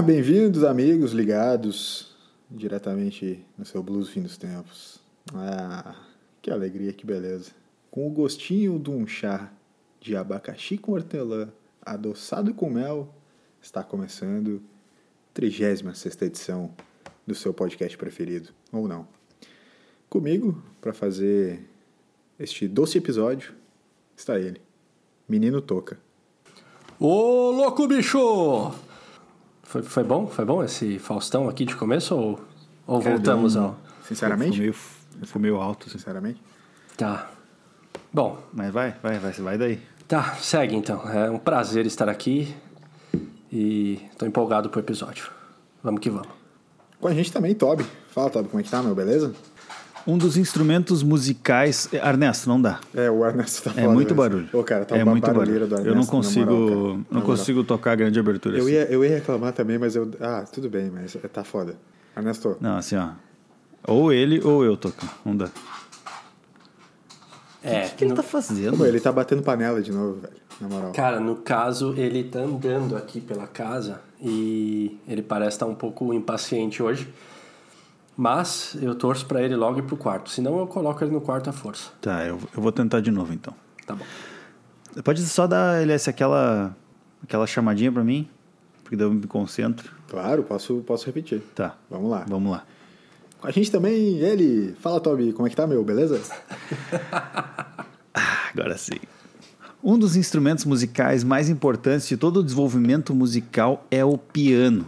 Bem-vindos, amigos ligados diretamente no seu Blues Fim dos Tempos. Ah, que alegria, que beleza. Com o gostinho de um chá de abacaxi com hortelã adoçado com mel, está começando a 36 edição do seu podcast preferido, ou não. Comigo, para fazer este doce episódio, está ele, Menino Toca. Ô, louco bicho! Foi, foi bom? Foi bom esse Faustão aqui de começo ou, ou voltamos ao. Sinceramente? Foi meio, foi meio alto. Sinceramente? Tá. Bom, Mas vai, vai, vai, vai daí. tá, segue então. É um prazer estar aqui e tô empolgado pro episódio. Vamos que vamos. Com a gente também, Toby. Fala, Toby, como é que tá, meu, beleza? Um dos instrumentos musicais. Ernesto, não dá. É, o Ernesto tá É muito mesmo. barulho. Ô, cara, tá é uma muito barulho. do Eu não Ernesto, consigo, moral, não consigo tocar grande abertura. Eu assim. ia, eu ia reclamar também, mas eu. Ah, tudo bem, mas tá foda. Ernesto, Não, assim, ó. Ou ele ou eu tocando. Não dá. É, O que ele no- tá fazendo? pô, ele tá batendo panela de novo, velho. Na moral. cara, no caso, ele tá andando aqui pela casa e ele parece estar um pouco impaciente hoje. Mas eu torço pra ele logo ir pro quarto. Senão eu coloco ele no quarto à força. Tá, eu, eu vou tentar de novo então. Tá bom. Pode só dar, LS, aquela, aquela chamadinha pra mim? Porque daí eu me concentro. Claro, posso, posso repetir. Tá, Vamos lá. vamos lá. Com a gente também, ele. Fala, Toby, como é que tá, meu? Beleza? Agora sim. Um dos instrumentos musicais mais importantes de todo o desenvolvimento musical é o piano.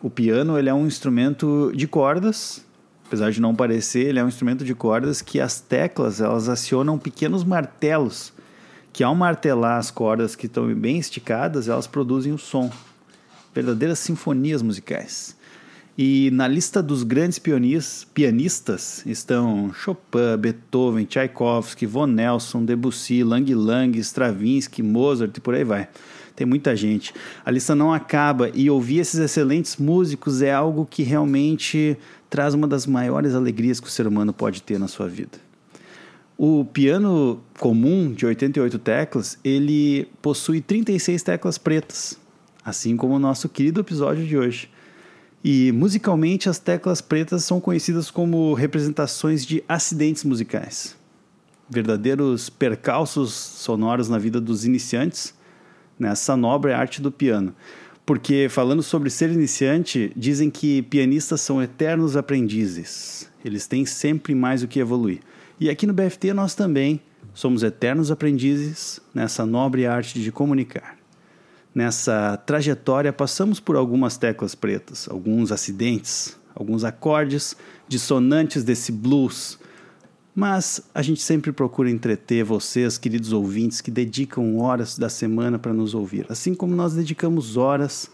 O piano ele é um instrumento de cordas, apesar de não parecer, ele é um instrumento de cordas que as teclas elas acionam pequenos martelos, que ao martelar as cordas que estão bem esticadas, elas produzem o som. Verdadeiras sinfonias musicais. E na lista dos grandes pianistas estão Chopin, Beethoven, Tchaikovsky, Von Nelson, Debussy, Lang Lang, Stravinsky, Mozart e por aí vai. Tem muita gente. A lista não acaba e ouvir esses excelentes músicos é algo que realmente traz uma das maiores alegrias que o ser humano pode ter na sua vida. O piano comum de 88 teclas, ele possui 36 teclas pretas, assim como o nosso querido episódio de hoje. E musicalmente as teclas pretas são conhecidas como representações de acidentes musicais. Verdadeiros percalços sonoros na vida dos iniciantes nessa nobre arte do piano. Porque falando sobre ser iniciante, dizem que pianistas são eternos aprendizes. Eles têm sempre mais o que evoluir. E aqui no BFT nós também somos eternos aprendizes nessa nobre arte de comunicar. Nessa trajetória, passamos por algumas teclas pretas, alguns acidentes, alguns acordes dissonantes desse blues. Mas a gente sempre procura entreter vocês, queridos ouvintes, que dedicam horas da semana para nos ouvir. Assim como nós dedicamos horas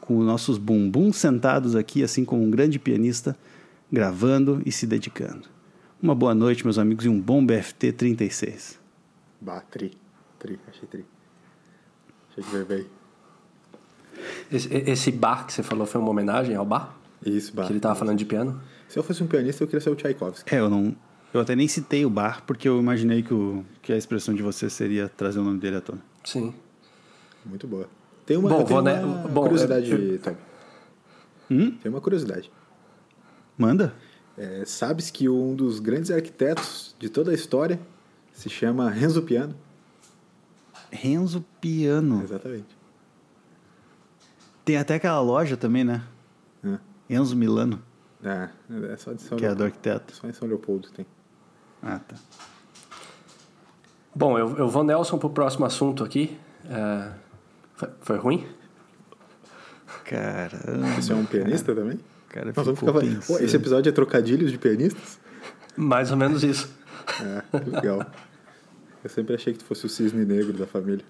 com os nossos bumbuns sentados aqui, assim como um grande pianista, gravando e se dedicando. Uma boa noite, meus amigos, e um bom BFT 36. Bah, tri. Tri, achei tri. Achei que veio bem. Esse, esse bar que você falou foi uma homenagem ao bar? Isso, bah. Que ele tava falando de piano? Se eu fosse um pianista, eu queria ser o Tchaikovsky. É, eu não. Eu até nem citei o bar, porque eu imaginei que, o, que a expressão de você seria trazer o nome dele à tona. Sim. Muito boa. Tem uma, Bom, tenho vou, né, uma bom, curiosidade, eu- Toby. Hum? Tem uma curiosidade. Manda? É, sabes que um dos grandes arquitetos de toda a história se chama Renzo Piano? Renzo Piano. Exatamente. Tem até aquela loja também, né? É, Enzo Milano, é, é só de São que é do arquiteto. Só em São Leopoldo tem. Ah, tá. Bom, eu, eu vou, Nelson, pro próximo assunto aqui. É, foi, foi ruim? Caramba. Você é um pianista também? Cara, Nós vamos ficar... Esse episódio é trocadilhos de pianistas? Mais ou menos isso. É, que legal. Eu sempre achei que tu fosse o cisne negro da família.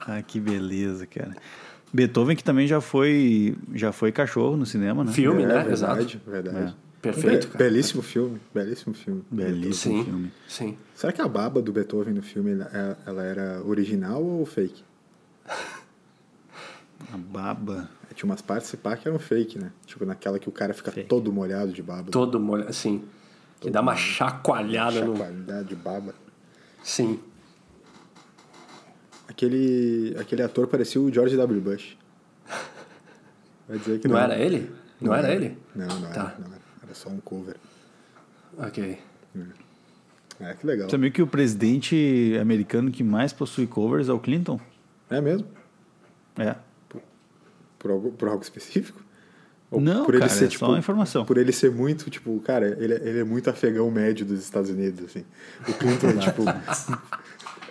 Ah, que beleza, cara. Beethoven que também já foi já foi cachorro no cinema, né? Filme, é, né? Verdade, Exato. verdade. Perfeito, Be- cara. Belíssimo filme, belíssimo filme. Belíssimo Sim, filme. sim. Será que a baba do Beethoven no filme ela, ela era original ou fake? A baba. Tinha umas partes pá que eram fake, né? Tipo naquela que o cara fica Fake. todo molhado de baba. Todo molhado, assim. Que dá uma chacoalhada no... Chacoalhada de baba. Sim. Aquele, aquele ator parecia o George W. Bush. Vai dizer que Não não. era ele? Não era ele? Não, não Tá. era, não era. Era só um cover. Ok. É, que legal. Sabia que o presidente americano que mais possui covers é o Clinton? É mesmo? É. Por algo, por algo específico? Ou Não, por ele cara, ser, é tipo, só uma informação. Por ele ser muito, tipo, cara, ele, é- ele é muito afegão médio dos Estados Unidos, assim. O Clinton é, tipo...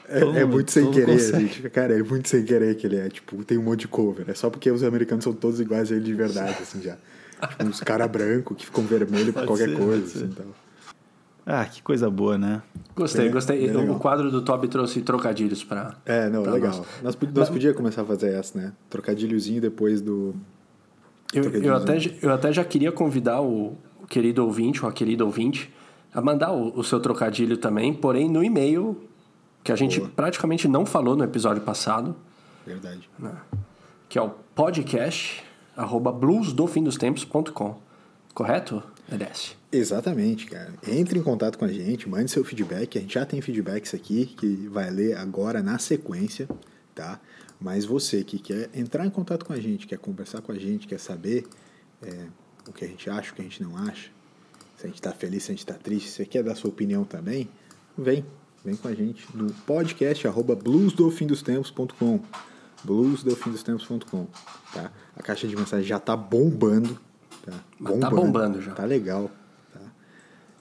É, Todo é muito sem querer, consegue. Tipo, cara, é muito sem querer que ele é, tipo, tem um monte de cover. É só porque os americanos são todos iguais a ele de verdade, assim, já. Tipo, uns cara branco que ficam vermelho por qualquer ser, coisa, assim, então. Ah, que coisa boa, né? Gostei, Bem- gostei. legal. o quadro do Toby trouxe trocadilhos pra. É, não, pra legal. nós. Nós, nós podíamos começar a fazer essa, né? Trocadilhozinho depois do... Eu, eu, até, já- eu até já queria convidar o, o querido ouvinte ou a querida ouvinte a mandar o, o seu trocadilho também, porém no e-mail, que a gente Boa. praticamente não falou no episódio passado, Verdade. que é o podcast arroba bluesdofindostempos.com. Correto, LS? Exatamente, cara. Entre em contato com a gente, mande seu feedback. A gente já tem feedbacks aqui que vai ler agora na sequência, tá? Mas você que quer entrar em contato com a gente, quer conversar com a gente, quer saber é, o que a gente acha, o que a gente não acha, se a gente tá feliz, se a gente tá triste, se você quer dar sua opinião também, vem, vem com a gente no podcast arroba bluesdofindostempos.com bluesdofindostempos.com tá? A caixa de mensagem já tá bombando, tá? Mas tá bombando já. Tá legal, tá?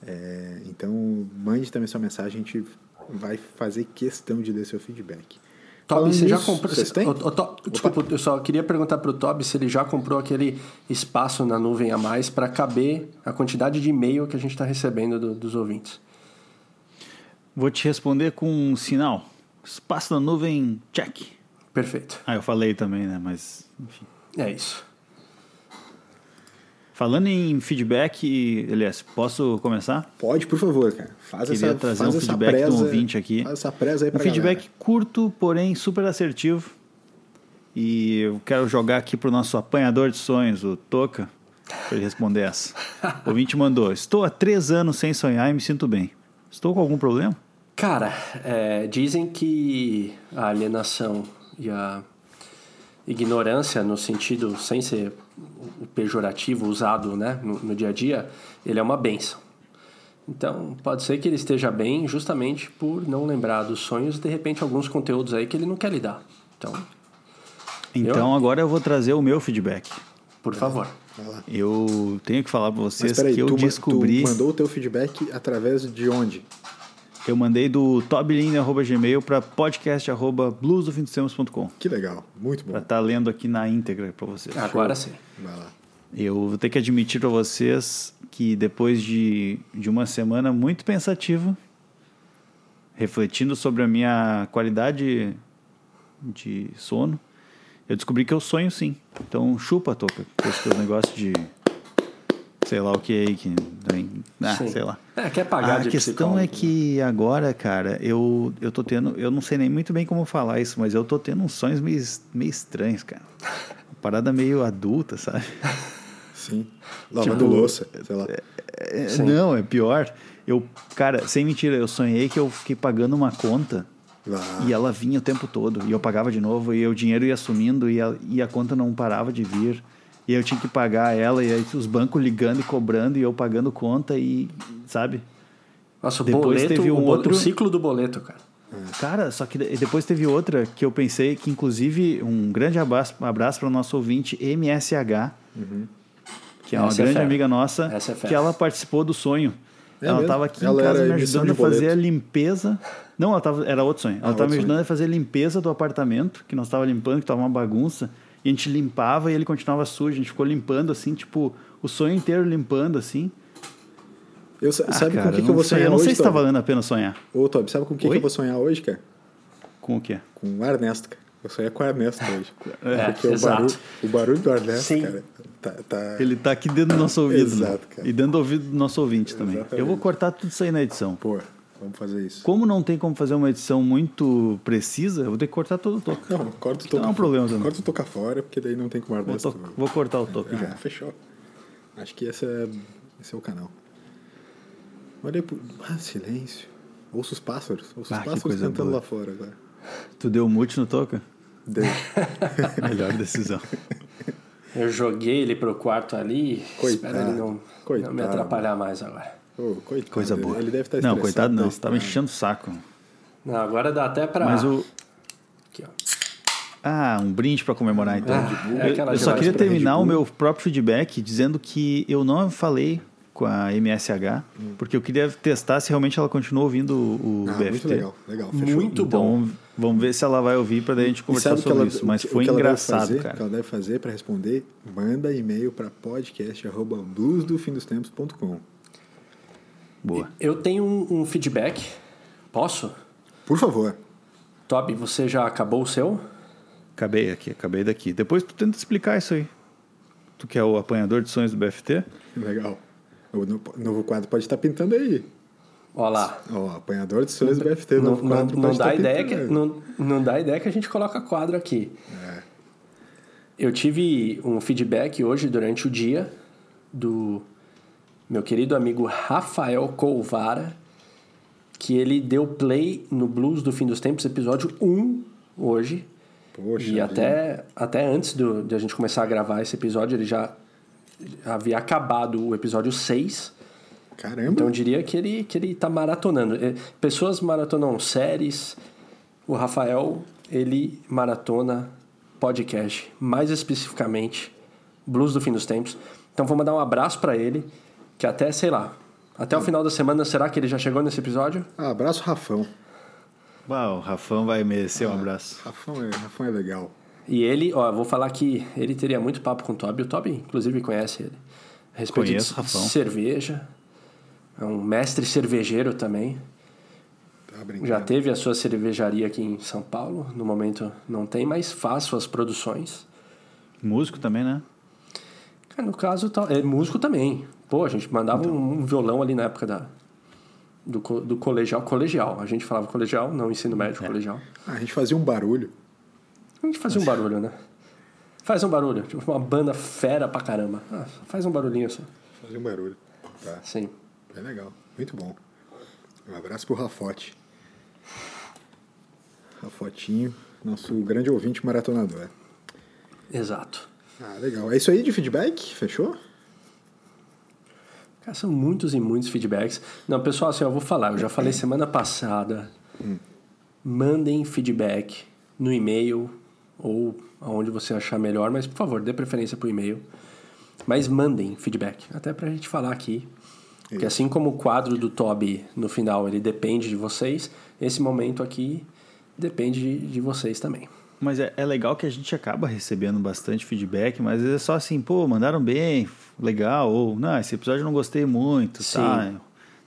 É, então, mande também sua mensagem, a gente vai fazer questão de ler seu feedback. Toby, você já comprou. Vocês têm? To- desculpa, eu só queria perguntar pro Toby se ele já comprou aquele espaço na nuvem a mais para caber a quantidade de e-mail que a gente está recebendo do- dos ouvintes. Vou te responder com um sinal. Espaço da nuvem, check. Perfeito. Ah, eu falei também, né? Mas, enfim. É isso. Falando em feedback, Elias, posso começar? Pode, por favor, cara. Faz Queria essa, trazer faz um essa feedback presa, do ouvinte aqui. Faz essa presa aí Um pra feedback galera. curto, porém super assertivo. E eu quero jogar aqui pro nosso apanhador de sonhos, o Toca, para ele responder essa. O ouvinte mandou: Estou há três anos sem sonhar e me sinto bem. Estou com algum problema? Cara, é, dizem que a alienação e a ignorância, no sentido sem ser o pejorativo usado né, no, no dia a dia, ele é uma benção. Então, pode ser que ele esteja bem justamente por não lembrar dos sonhos e, de repente, alguns conteúdos aí que ele não quer lidar. Então, Então agora eu vou trazer o meu feedback. por favor. Eu tenho que falar para Mas vocês peraí, que eu tu, descobri. tu mandou o teu feedback através de onde? Eu mandei do toblind.gmail para podcast.bluesdofindostempos.com Que legal, muito bom. para estar lendo aqui na íntegra para vocês. Agora sim. Vai lá. Eu vou ter que admitir para vocês que depois de, de uma semana muito pensativa, refletindo sobre a minha qualidade de sono, eu descobri que eu sonho sim. Então chupa, Toca, com esse teu negócio de sei lá o que aí que também, ah, Sim. sei lá. É, quer pagar A de questão é né? que agora, cara, eu, eu tô tendo. Eu não sei nem muito bem como falar isso, mas eu tô tendo uns sonhos meio, meio estranhos, cara. Uma parada meio adulta, sabe? Sim. Lavando Tipo, louça, sei lá. É, Sim. não, é pior. Eu, cara, sem mentira, eu sonhei que eu fiquei pagando uma conta Ah, e ela vinha o tempo todo. E eu pagava de novo, e o dinheiro ia sumindo e a, e a conta não parava de vir. E eu tinha que pagar ela, e aí os bancos ligando e cobrando, e eu pagando conta, e sabe? Nossa, o Depois boleto, teve um o, outro- o ciclo do boleto, cara. Cara, só que de- depois teve outra que eu pensei que, inclusive, um grande abraço, abraço para o nosso ouvinte MSH, que é uma Essa é grande amiga nossa, Essa é que ela participou do sonho. É ela estava aqui Ela em casa me ajudando a fazer a limpeza. Não, ela tava, era outro sonho. Ela estava me ajudando sonho. a fazer a limpeza do apartamento, que nós estava limpando, que estava uma bagunça. E a gente limpava e ele continuava sujo. A gente ficou limpando assim, tipo, o sonho inteiro limpando assim. eu, Ah, sabe cara, com o que, que eu vou sonhar Eu não hoje, sei se tá valendo a pena sonhar. Ô, Toby, sabe com o que, que eu vou sonhar hoje, cara? Com o quê? Com o Ernesto, cara. Eu sonhei com o Ernesto hoje. É, Porque o exato. barulho, o barulho do Ernesto, Sim. cara, tá... tá- Ele tá aqui dentro do nosso ouvido. né? Exato, cara. E dentro do ouvido do nosso ouvinte também. Exatamente. Eu vou cortar tudo isso aí na edição. Pô, vamos fazer isso. Como não tem como fazer uma edição muito precisa, eu vou ter que cortar todo o toque. Não, corta o Então toca é um problema também. Corta o tocar fora, porque daí não tem como Vou, Ernesto... to- vou cortar o toque Ah, já. fechou. Acho que esse é, esse é o canal. Olha aí pro... Ah, silêncio. Ouça os pássaros. Ouça Ah, os que pássaros coisa cantando boa. lá fora agora. Tu deu mute no toca? Deu. Melhor decisão. Eu joguei ele pro quarto ali. Coitado, Espero ele não, não me coitado. atrapalhar mais agora. Coitado, Coisa boa. Ele deve estar Não, estressado, coitado não. tá Você tava estranho. enchendo o saco. Não, agora dá até pra. Mas o. Aqui, ó. Ah, um brinde pra comemorar então. Ah, é eu, aquela eu só queria terminar o meu próprio feedback dizendo que eu não falei com a MSH, porque eu queria testar se realmente ela continua ouvindo o, o Ah, BFT. muito legal, legal. Fechou. Muito bom. Então, vamos ver se ela vai ouvir pra daí a gente conversar o sobre ela, isso. o Mas o foi deve engraçado, fazer, O que cara. ela deve fazer para responder, manda e-mail para podcast.bluesdofindostempos.com. Boa. Eu tenho um, um feedback. Posso? Por favor. Toby, você já acabou o seu? Acabei aqui, acabei daqui. Depois tu tenta explicar isso aí. Tu que é o apanhador de sonhos do BFT? Legal. O no- novo quadro pode estar pintando aí. Olha lá. Ó, apanhador de sonhos do BFT, Não, novo não, quadro não pode dá estar ideia que, não, não dá ideia que a gente coloca quadro aqui. É. Eu tive um feedback hoje durante o dia do meu querido amigo Rafael Colvara, que ele deu play no Blues do Fim dos Tempos, episódio 1, hoje. Poxa e vida. até, até antes do, de a gente começar a gravar esse episódio, ele já havia acabado o episódio 6. Caramba. Então eu diria que ele, que ele tá maratonando. É, Pessoas maratonam séries. O Rafael, ele maratona podcast. Mais especificamente, Blues do Fim dos Tempos. Então vou mandar um abraço para ele. Que até, sei lá, até o final da semana, será que ele já chegou nesse episódio? Ah, abraço, Rafão. Uau, o Rafão vai merecer um abraço. Rafão é, Rafão é legal. E ele, ó, vou falar que ele teria muito papo com o Toby. O Toby, inclusive, conhece ele. A respeito Conheço, de Rafão. cerveja. É um mestre cervejeiro também. Tá brincando. Já teve a sua cervejaria aqui em São Paulo. No momento não tem, mas faz suas produções. Músico também, né? Cara, no caso, tá- é músico também. Pô, a gente mandava um, um violão ali na época da, do, do colegial. Colegial. A gente falava colegial, não ensino médio, colegial. Ah, a gente fazia um barulho. A gente fazia um barulho, né? Faz um barulho. Tipo, uma banda fera pra caramba. Ah, faz um barulhinho só. Fazia um barulho. Tá. Sim. É legal. Muito bom. Um abraço pro Rafote. Rafotinho, nosso grande ouvinte maratonador. Exato. Ah, legal. É isso aí de feedback? Fechou? Cara, são muitos e muitos feedbacks. Não, pessoal, assim, eu vou falar. Eu já falei semana passada. Mandem feedback no e-mail ou aonde você achar melhor, mas por favor, dê preferência pro e-mail. Mas mandem feedback, até pra gente falar aqui. Porque assim como o quadro do Toby no final, ele depende de vocês, esse momento aqui depende de, de vocês também. Mas é, é legal que a gente acaba recebendo bastante feedback, mas é só assim, pô, mandaram bem, legal, ou não, esse episódio eu não gostei muito, Sim. tá?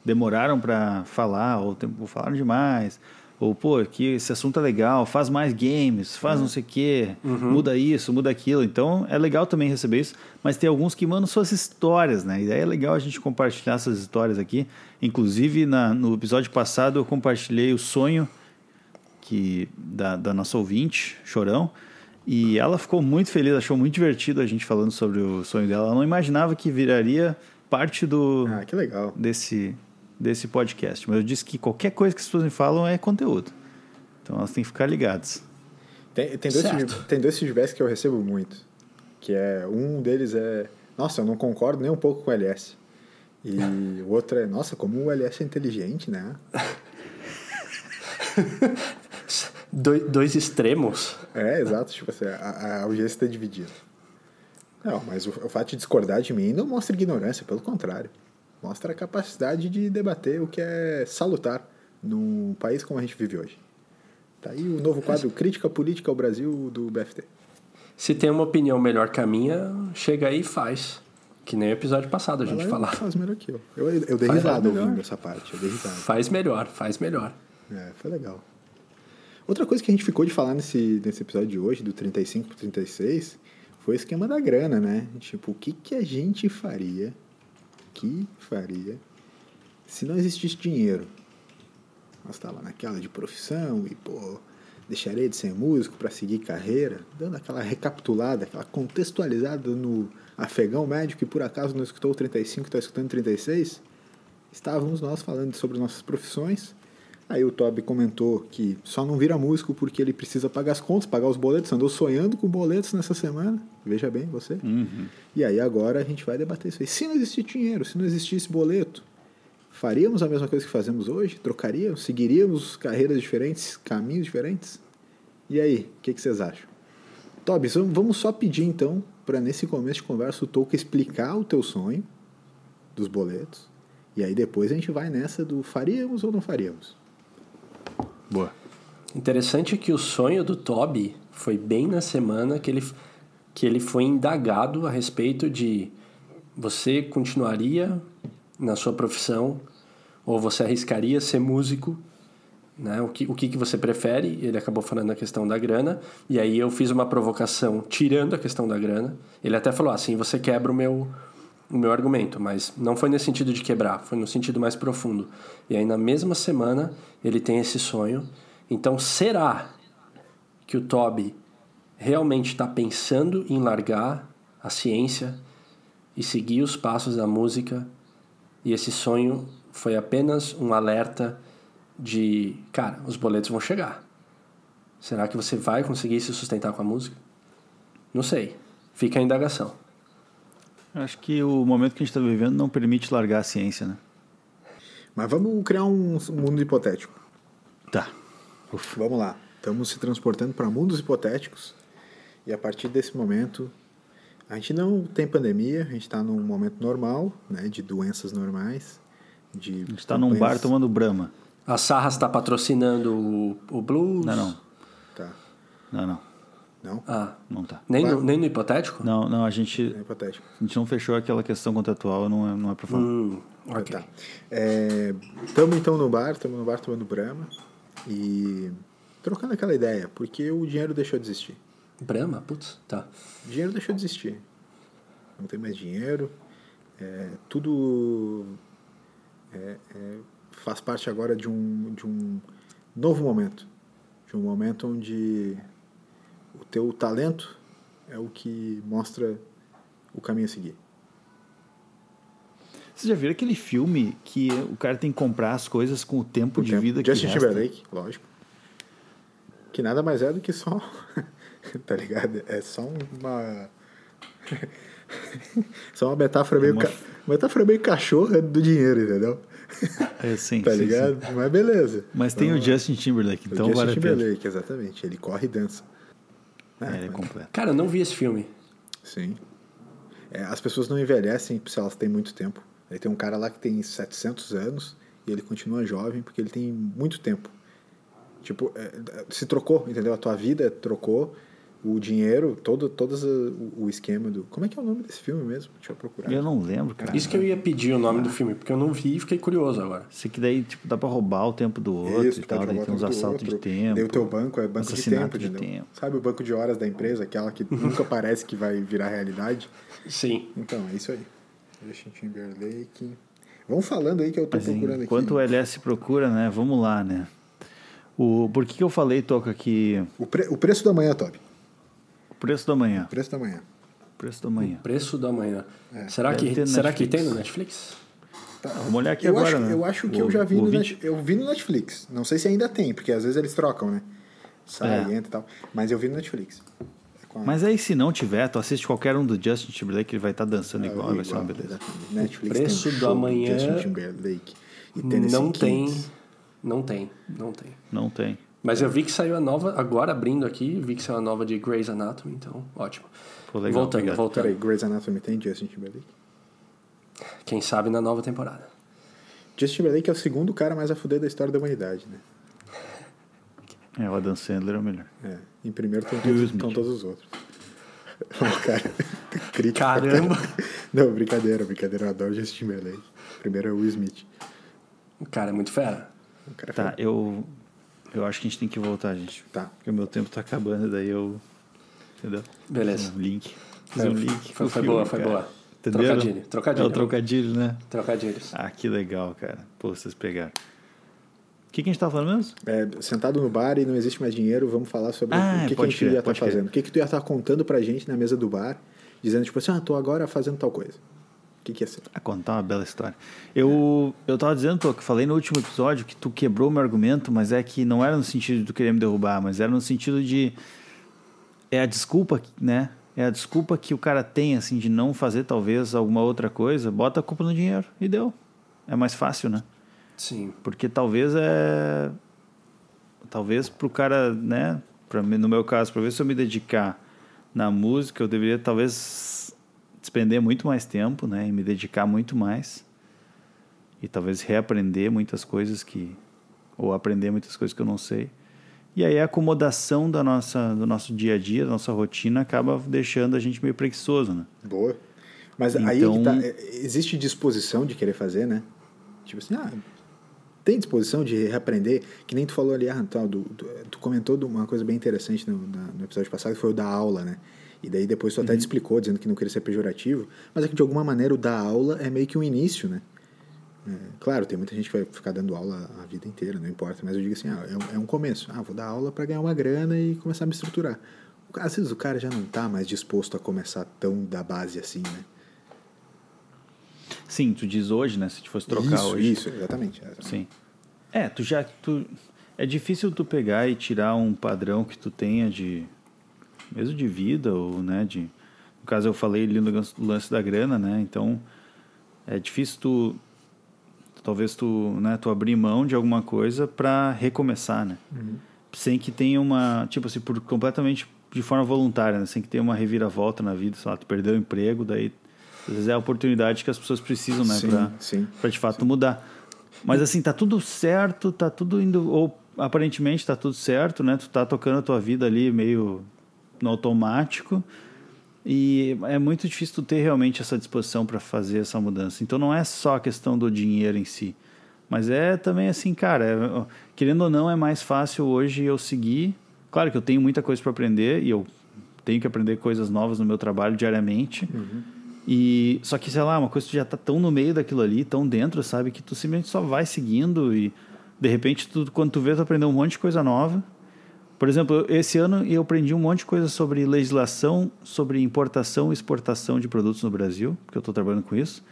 Demoraram pra falar, ou falaram demais, ou pô, que esse assunto é legal, faz mais games, faz não sei o quê, muda isso, muda aquilo. Então é legal também receber isso, mas tem alguns que mandam suas histórias, né? E daí é legal a gente compartilhar essas histórias aqui. Inclusive, na, no episódio passado eu compartilhei o sonho que da, da nossa ouvinte, Chorão, e ela ficou muito feliz, achou muito divertido a gente falando sobre o sonho dela. Ela não imaginava que viraria parte do Ah, que legal. desse desse podcast, mas eu disse que qualquer coisa que as pessoas me falam é conteúdo. Então elas têm que ficar ligadas. Tem, tem, dois, Certo. tem dois feedbacks que eu recebo muito. Que é, um deles é, nossa, eu não concordo nem um pouco com o LS. E o outro é, nossa, como o LS é inteligente, né? Doi- dois extremos. É, exato, tipo assim, a, a audiência está dividida. Não, mas o, o fato de discordar de mim não mostra ignorância, pelo contrário. Mostra a capacidade de debater o que é salutar num país como a gente vive hoje. Tá aí o novo quadro Crítica Política ao Brasil do BFT. Se tem uma opinião melhor que a minha, chega aí e faz. Que nem o episódio passado a gente falava. Faz melhor que eu. Eu, eu dei Faz risada ouvindo essa parte, eu dei risada. Faz melhor, faz melhor. É, foi legal. Outra coisa que a gente ficou de falar nesse, nesse episódio de hoje, do 35 pro 36, foi o esquema da grana, né? Tipo, o que, que a gente faria, que faria, se não existisse dinheiro? Nós tava naquela de profissão e, pô, deixaria de ser músico para seguir carreira, dando aquela recapitulada, aquela contextualizada no afegão médio que por acaso não escutou o 35 está escutando o 36. Estávamos nós falando sobre nossas profissões, Aí o Toby comentou que só não vira músico porque ele precisa pagar as contas, pagar os boletos. Andou sonhando com boletos nessa semana. Veja bem, você. Uhum. E aí agora a gente vai debater isso aí. Se não existisse dinheiro, se não existisse boleto, faríamos a mesma coisa que fazemos hoje? Trocaríamos? Seguiríamos carreiras diferentes, caminhos diferentes? E aí, o que, que vocês acham? Toby, vamos só pedir então para nesse começo de conversa o Tolkien explicar o teu sonho dos boletos. E aí depois a gente vai nessa do faríamos ou não faríamos. Boa. Interessante que o sonho do Toby foi bem na semana que ele, que ele foi indagado a respeito de você continuaria na sua profissão ou você arriscaria ser músico né? O, que, o que, que você prefere? Ele acabou falando a questão da grana, e aí eu fiz uma provocação tirando a questão da grana. Ele até falou assim: você quebra o meu, o meu argumento, mas não foi nesse sentido de quebrar, foi no sentido mais profundo. E aí na mesma semana ele tem esse sonho. Então será que o Toby realmente está pensando em largar a ciência e seguir os passos da música? E esse sonho foi apenas um alerta de, cara, os boletos vão chegar. Será que você vai conseguir se sustentar com a música? Não sei. Fica a indagação. Acho que o momento que a gente está vivendo não permite largar a ciência, né? Mas vamos criar um mundo hipotético. Tá. Uf. Vamos lá. Estamos se transportando para mundos hipotéticos. E a partir desse momento, a gente não tem pandemia, a gente está num momento normal, né, de doenças normais. De a gente está num bar tomando brama. A Sarras está patrocinando o, o Blues? Não, não. Tá. Não, não. Não? Ah. Não tá. Nem, no, nem no hipotético? Não, não, a gente. É hipotético. A gente não fechou aquela questão contratual, não é, não é pra falar. Hum, ok. Tá. Estamos então no bar, estamos no bar tomando Brahma e trocando aquela ideia, porque o dinheiro deixou de existir. Brahma? Putz, tá. O dinheiro deixou de existir. Não tem mais dinheiro. É, tudo é, é, faz parte agora de um, de um novo momento. De um momento onde teu talento é o que mostra o caminho a seguir. Você já viu aquele filme que o cara tem que comprar as coisas com o tempo O de tempo. vida Justin que resta? Timberlake, lógico. Que nada mais é do que só. tá ligado? É só uma. só uma metáfora meio, uma- ca- metáfora meio cachorra do dinheiro, entendeu? É, sim, tá sim, ligado? sim. Mas beleza. Mas tem o Justin Timberlake, O então Justin vale a pena. Timberlake, exatamente. Ele corre e dança. É, ele é mas- completo. Cara, eu não vi esse filme. Sim. É, as pessoas não envelhecem se elas têm muito tempo. Aí tem um cara lá que tem 700 anos e ele continua jovem porque ele tem muito tempo. Tipo, é, se trocou, entendeu? A tua vida trocou, o dinheiro, todo, todos o, o esquema do. Como é que é o nome desse filme mesmo? Deixa eu procurar. Eu não lembro, cara. Isso que eu ia pedir o nome do filme, porque eu não vi e fiquei curioso agora. Isso aqui daí, tipo, dá pra roubar o tempo do outro Isso, e tal, daí tem uns assaltos de tempo. Daí o teu banco é banco de assassinato tempo, de entendeu? tempo. Sabe o banco de horas da empresa, aquela que nunca parece que vai virar realidade? Sim. Então, é isso aí. Justin Timberlake. Vamos falando aí que eu tô Mas procurando enquanto aqui. o LS procura, né? Vamos lá, né? O, por que, que eu falei, Toca, que O, pre- o preço da manhã, Toby. O preço da manhã. O preço da manhã. O preço da manhã. Preço da manhã. É. Será, Deve que, será que tem no Netflix? Tá. Vamos olhar aqui eu agora, acho, né? Eu acho que O- eu já vi o no. Net, eu vi no Netflix. Não sei se ainda tem, porque às vezes eles trocam, né? Sai, É. entra e tal. Mas eu vi no Netflix. É com Mas aí, se não tiver, tu assiste qualquer um do Justin Timberlake, ele vai estar dançando Ah, igual, vai ser uma igual, beleza. exatamente. Netflix Preço tem um do amanhã Justin Timberlake e Tennessee Não tem. Kings. Não tem. Não tem. Não tem. Mas eu vi que saiu a nova, agora abrindo aqui, vi que saiu a nova de Grey's Anatomy, então ótimo. Pô, legal, voltando, obrigado. voltando. Peraí, Grey's Anatomy tem Justin Timberlake? Quem sabe na nova temporada. Justin Timberlake é o segundo cara mais a fuder da história da humanidade, né? É, o Adam Sandler é o melhor. É. Em primeiro estão todos, todos os outros. O cara, crítico. Caramba! Não, brincadeira, brincadeira. Eu adoro Justin Timberlake. Primeiro é o Will Smith. O cara é muito fera. O cara é Tá, foda. eu. Eu acho que a gente tem que voltar, gente. Tá. Porque o meu tempo tá acabando, daí eu. Entendeu? Beleza. Fiz um link. Fiz Foi- um link. foi- foi filme, boa, foi cara. boa. Entenderam? Trocadilho, trocadilho. É o trocadilho, né? Trocadilhos. Ah, que legal, cara. Pô, vocês pegaram. O que, que a gente tá falando mesmo? É, sentado no bar e não existe mais dinheiro, vamos falar sobre Ah, o que, que a gente crer, ia estar crer. fazendo. O que, que tu ia estar contando pra gente na mesa do bar, dizendo, tipo assim, ah, tô agora fazendo tal coisa. O que, que ia ser? A contar uma bela história. Eu, eu tava dizendo, tô, que falei no último episódio que tu quebrou meu argumento, mas é que não era no sentido de tu querer me derrubar, mas era no sentido de. É a desculpa, né? É a desculpa que o cara tem, assim, de não fazer talvez alguma outra coisa, bota a culpa no dinheiro e deu. É mais fácil, né? Sim. Porque talvez é. Talvez pro cara, né? Pra mim, no meu caso, para ver se eu me dedicar na música, eu deveria talvez despender muito mais tempo, né? E me dedicar muito mais. E talvez reaprender muitas coisas que. Ou aprender muitas coisas que eu não sei. E aí a acomodação da nossa, do nosso dia a dia, da nossa rotina, acaba deixando a gente meio preguiçoso, né? Boa. Mas aí é que tá, Então- é, existe disposição de querer fazer, né? Tipo assim, ah, tem disposição de reaprender, que nem tu falou ali, ah, do, do- tu comentou uma coisa bem interessante no, na- no episódio passado, que foi o da aula, né? E daí depois tu até te explicou, dizendo que não queria ser pejorativo, mas é que de alguma maneira o dar aula é meio que um início, né? É, claro, tem muita gente que vai ficar dando aula a vida inteira, não importa, mas eu digo assim, ah, é, um, é um começo. Ah, vou dar aula para ganhar uma grana e começar a me estruturar. Às vezes o cara já não tá mais disposto a começar tão da base assim, né? Sim, tu diz hoje, né? Se te fosse trocar isso, hoje. Isso, exatamente. exatamente. Sim. É, tu já. Tu, é difícil tu pegar e tirar um padrão que tu tenha de. Mesmo de vida, ou, né? De, no caso, eu falei ali no lance- da grana, né? Então, é difícil tu. Talvez tu, né, tu abrir mão de alguma coisa para recomeçar, né? Sem que tenha uma. Tipo assim, por completamente de forma voluntária, né? Sem que tenha uma reviravolta na vida, sei lá, tu perdeu o emprego, daí. Às vezes é a oportunidade que as pessoas precisam, né? Sim, sim. para de fato mudar. Mas assim, tá tudo certo, tá tudo indo, ou aparentemente tá tudo certo, né? Tu tá tocando a tua vida ali meio no automático. E é muito difícil tu ter realmente essa disposição para fazer essa mudança. Então não é só a questão do dinheiro em si, mas é também assim, cara, é- querendo ou não é mais fácil hoje eu seguir. Claro que eu tenho muita coisa para aprender e eu tenho que aprender coisas novas no meu trabalho diariamente. E só que sei lá, uma coisa que tu já tá tão no meio daquilo ali, tão dentro, sabe, que tu simplesmente só vai seguindo e de repente tu, quando tu vê tu aprendeu um monte de coisa nova. Por exemplo, esse ano eu aprendi um monte de coisa sobre legislação, sobre importação e exportação de produtos no Brasil, porque eu estou trabalhando com isso.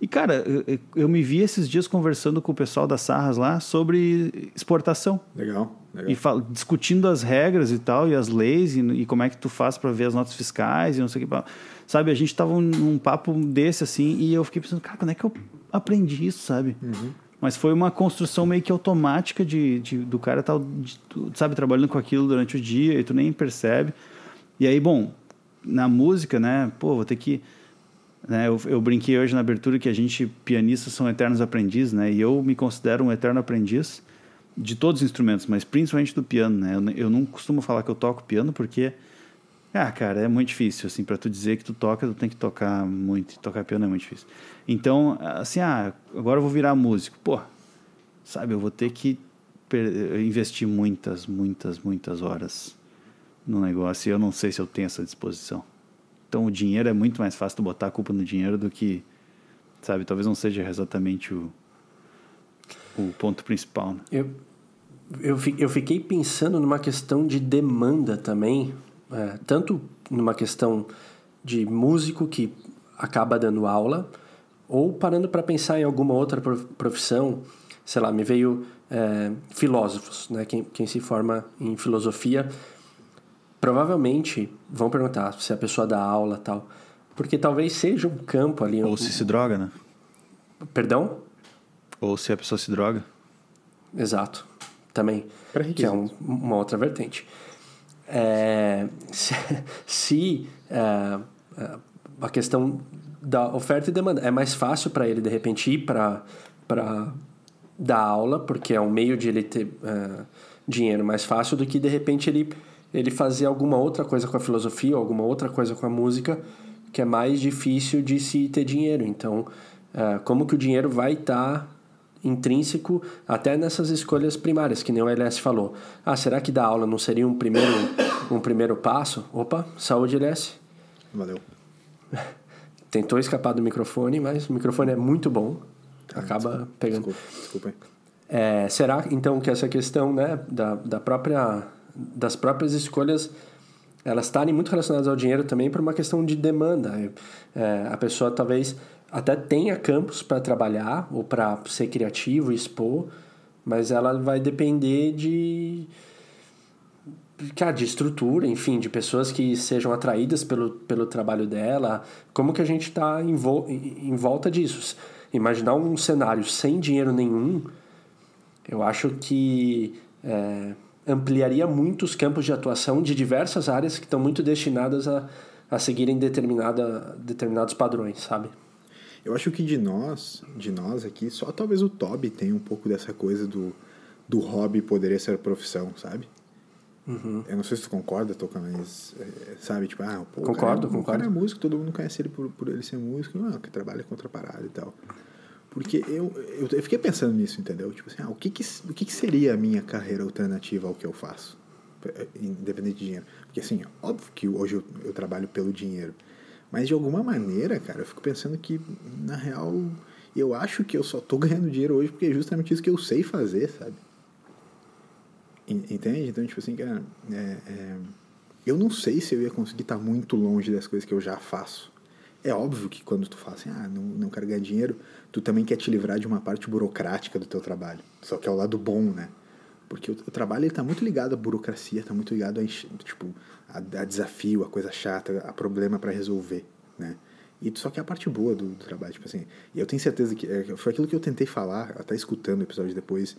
E, cara, eu, eu- me vi esses dias conversando com o pessoal das Sarras lá sobre exportação. Legal, legal. E fal- discutindo as regras e tal, e as leis, e, e como é que tu faz para ver as notas fiscais e não sei o que. Sabe, a gente tava num papo desse assim, e eu fiquei pensando, cara, quando é que eu aprendi isso, sabe? Mas foi uma construção meio que automática de, de- do cara tu, sabe, trabalhando com aquilo durante o dia, e tu nem percebe. E aí, bom, na música, né, pô, vou ter que. Né, eu, eu brinquei hoje na abertura que a gente, pianistas, são eternos aprendizes, né? E eu me considero um eterno aprendiz de todos os instrumentos, mas principalmente do piano, né? Eu, eu não costumo falar que eu toco piano porque, ah, cara, é muito difícil, assim, para tu dizer que tu toca, tu tem que tocar muito, e tocar piano é muito difícil. Então, assim, ah, agora eu vou virar músico. Pô, sabe, eu vou ter que investir muitas, muitas, muitas horas no negócio e eu não sei se eu tenho essa disposição. Então, o dinheiro é muito mais fácil tu botar a culpa no dinheiro do que, sabe, talvez não seja exatamente o, o ponto principal, né? Eu, eu, eu fiquei pensando numa questão de demanda também, é, tanto numa questão de músico que acaba dando aula, ou parando para pensar em alguma outra prof- profissão, sei lá, me veio é, filósofos, né? Quem, quem se forma em filosofia, provavelmente vão perguntar se a pessoa dá aula tal, porque talvez seja um campo ali. Ou um- se se droga, né? Perdão? Ou se a pessoa se droga. Exato, também. Que é um- uma outra vertente. É, se se, é, é, a questão da oferta e demanda é mais fácil para ele, de repente, ir para dar aula, porque é um meio de ele ter é, dinheiro mais fácil do que, de repente, ele, ele fazer alguma outra coisa com a filosofia ou alguma outra coisa com a música que é mais difícil de se ter dinheiro. Então, é, como que o dinheiro vai estar intrínseco até nessas escolhas primárias, que nem o LS falou. Ah, será que dar aula não seria um primeiro, um primeiro passo? Opa, saúde, LS. Valeu. Tentou escapar do microfone, mas o microfone é muito bom. Acaba pegando. Desculpa, desculpa aí. É, será então que essa questão né, da, da própria, das próprias escolhas elas estarem muito relacionadas ao dinheiro também por uma questão de demanda. É, a pessoa talvez até tenha campos para trabalhar ou para ser criativo, expor, mas ela vai depender de cara, de estrutura, enfim, de pessoas que sejam atraídas pelo, pelo trabalho dela. Como que a gente está em, vo em volta disso? Imaginar um cenário sem dinheiro nenhum, eu acho que é, ampliaria muito os campos de atuação de diversas áreas que estão muito destinadas a, a seguirem determinada, determinados padrões, sabe? Eu acho que de nós, de nós aqui, só talvez o Toby tenha um pouco dessa coisa do, do hobby poderia ser profissão, sabe? Uhum. Eu não sei se tu concorda, Toca, mas é, sabe, tipo, ah, pô, concordo, cara, concordo. O cara é músico, todo mundo conhece ele por, por ele ser músico, não, que trabalha contra parada e tal. Porque eu, eu, eu, fiquei pensando nisso, entendeu? Tipo assim, ah, o, que, que, o que, que seria a minha carreira alternativa ao que eu faço? É, independente de dinheiro. Porque assim, óbvio que hoje eu, eu trabalho pelo dinheiro. Mas de alguma maneira, cara, eu fico pensando que, na real, eu acho que eu só tô ganhando dinheiro hoje porque é justamente isso que eu sei fazer, sabe? Entende? Então, tipo assim, cara, é, é, eu não sei se eu ia conseguir estar muito longe das coisas que eu já faço. É óbvio que quando tu fala assim, ah, não, não quero ganhar dinheiro, tu também quer te livrar de uma parte burocrática do teu trabalho. Só que é o lado bom, né? Porque o, trabalho ele tá muito ligado à burocracia, tá muito ligado a, tipo, a, a desafio, a coisa chata, a problema para resolver, né? E só que é a parte boa do, do, trabalho, tipo assim. E eu tenho certeza que é, foi aquilo que eu tentei falar, até escutando o episódio depois,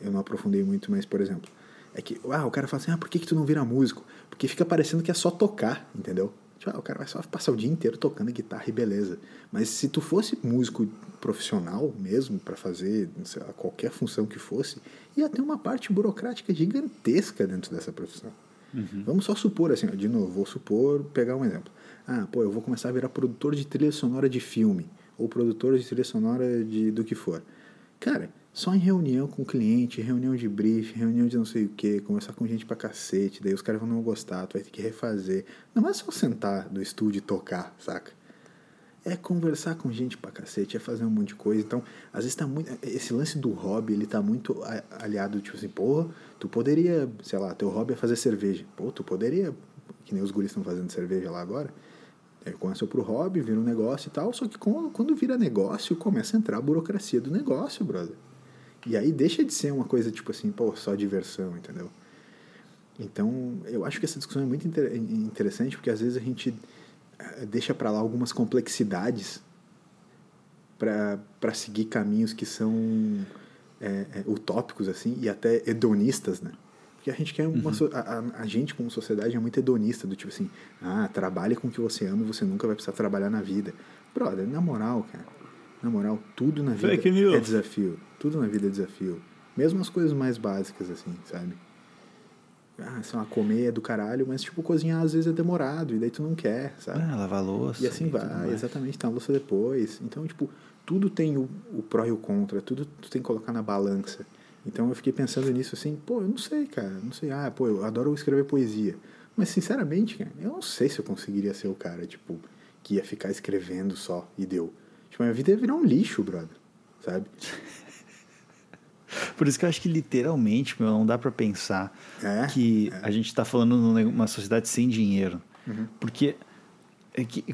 eu não aprofundei muito, mas, por exemplo, é que, ah, o cara fala assim, ah, por que, que tu não vira músico? Porque fica parecendo que é só tocar, entendeu? Tipo, ah, o cara vai só passar o dia inteiro tocando guitarra e beleza. Mas se tu fosse músico profissional mesmo, para fazer lá, qualquer função que fosse, ia ter uma parte burocrática gigantesca dentro dessa profissão. Uhum. Vamos só supor, assim, de novo, vou supor, pegar um exemplo. Ah, pô, eu vou começar a virar produtor de trilha sonora de filme, ou produtor de trilha sonora de, do que for. Cara, só em reunião com o cliente, reunião de brief, reunião de não sei o que, conversar com gente pra cacete, daí os caras vão não gostar, tu vai ter que refazer. Não é só sentar no estúdio e tocar, saca? É conversar com gente pra cacete, é fazer um monte de coisa. Então, às vezes tá muito. Esse lance do hobby, ele tá muito aliado, tipo assim, pô, tu poderia, sei lá, teu hobby é fazer cerveja. Pô, tu poderia, que nem os guris estão fazendo cerveja lá agora. É, começou pro hobby, vira um negócio e tal, só que quando vira negócio, começa a entrar a burocracia do negócio, brother. E aí deixa de ser uma coisa tipo assim, pô, só diversão, entendeu? Então, eu acho que essa discussão é muito interessante porque às vezes a gente eh, deixa para lá algumas complexidades para seguir caminhos que são é, é, utópicos assim e até hedonistas, né? Porque a gente quer uma uhum. a, a, gente como sociedade é muito hedonista do tipo assim, ah, trabalhe com o que você ama, e você nunca vai precisar trabalhar na vida. Brother, na moral, cara, na moral, tudo na vida é desafio. Tudo na vida é desafio. Mesmo as coisas mais básicas, assim, sabe? Ah, sei lá, comer é do caralho, mas, tipo, cozinhar às vezes é demorado, e daí tu não quer, sabe? Ah, lavar louça. E assim e vai, exatamente, tá a louça depois. Então, tipo, tudo tem o, o pró e o contra, tudo tu tem que colocar na balança. Então eu fiquei pensando nisso assim, pô, eu não sei, cara, não sei. Ah, pô, eu adoro escrever poesia. Mas, sinceramente, cara, eu não sei se eu conseguiria ser o cara, tipo, que ia ficar escrevendo só e deu. Tipo, minha vida ia virar um lixo, brother, sabe? Por isso que eu acho que literalmente, meu, não dá para pensar é, que é. a gente está falando numa sociedade sem dinheiro. Uhum. Porque, é que,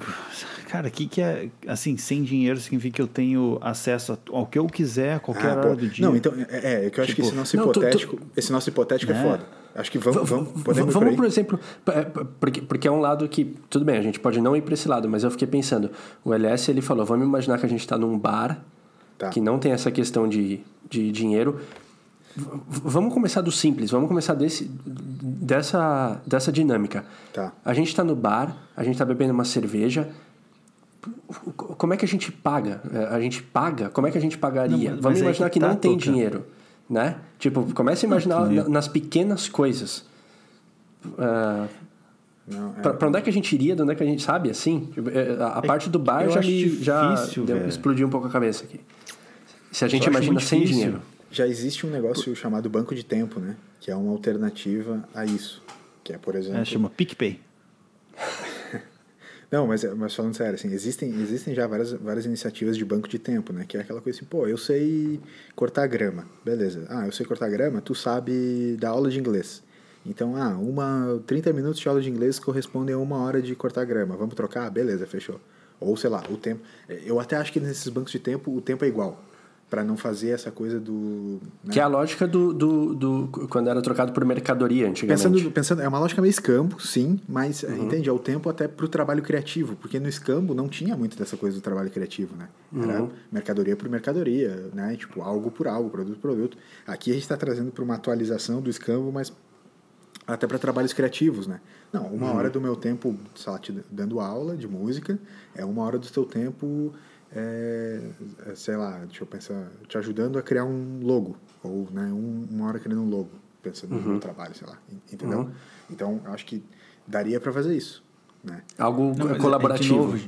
cara, o que, que é, assim, sem dinheiro significa que eu tenho acesso ao que eu quiser a qualquer ah, hora pô, do dia. Não, então, é, é que eu acho tipo, que esse nosso não, hipotético, tu, tu, esse nosso hipotético é, é foda. Acho que vamos, vamos, podemos vamos por, exemplo, porque, porque é um lado que, tudo bem, a gente pode não ir para esse lado, mas eu fiquei pensando, o LS ele falou, vamos imaginar que a gente está num bar tá. que não tem essa questão de, de dinheiro. Vamos começar do simples, vamos começar desse, dessa, dessa dinâmica. Tá. A gente está no bar, a gente está bebendo uma cerveja. Como é que a gente paga? É, a gente paga? Como é que a gente pagaria? Não, vamos imaginar que, que tá, não tem dinheiro, né? Tipo, comece a imaginar nas pequenas coisas. Uh, é... Pra, onde é que a gente iria? De onde é que a gente sabe, assim? Tipo, é, a, a parte do bar já me já deu, explodiu um pouco a cabeça aqui. Se a gente imagina sem difícil. dinheiro. Já existe um negócio chamado banco de tempo, né? Que é uma alternativa a isso. Que é, por exemplo... É, chama PicPay. Não, mas, mas falando sério, assim, existem, existem já várias, várias iniciativas de banco de tempo, né? Que é aquela coisa assim, pô, eu sei cortar grama. Beleza. Ah, eu sei cortar grama, tu sabe dar aula de inglês. Então, ah, uma, 30 minutos de aula de inglês correspondem a uma hora de cortar grama. Vamos trocar? Beleza, fechou. Ou, sei lá, o tempo. Eu até acho que nesses bancos de tempo o tempo é igual. Para não fazer essa coisa do. né? Que é a lógica do, do, do- quando era trocado por mercadoria antigamente. Pensando, pensando, é uma lógica meio escambo, sim, mas Uhum. entende? É o tempo até para o trabalho criativo, porque no escambo não tinha muito dessa coisa do trabalho criativo, né? Era Uhum. mercadoria por mercadoria, né? Tipo, algo por algo, produto por produto. Aqui a gente está trazendo para uma atualização do escambo, mas até para trabalhos criativos, né? Não, uma hora do meu tempo, sei lá, te dando aula de música, é uma hora do teu tempo, é, é, sei lá, deixa eu pensar, te ajudando a criar um logo, ou né, um, uma hora criando um logo, pensando no meu trabalho, sei lá, entendeu? Então, eu acho que daria para fazer isso, né? Algo Não, é- de colaborativo.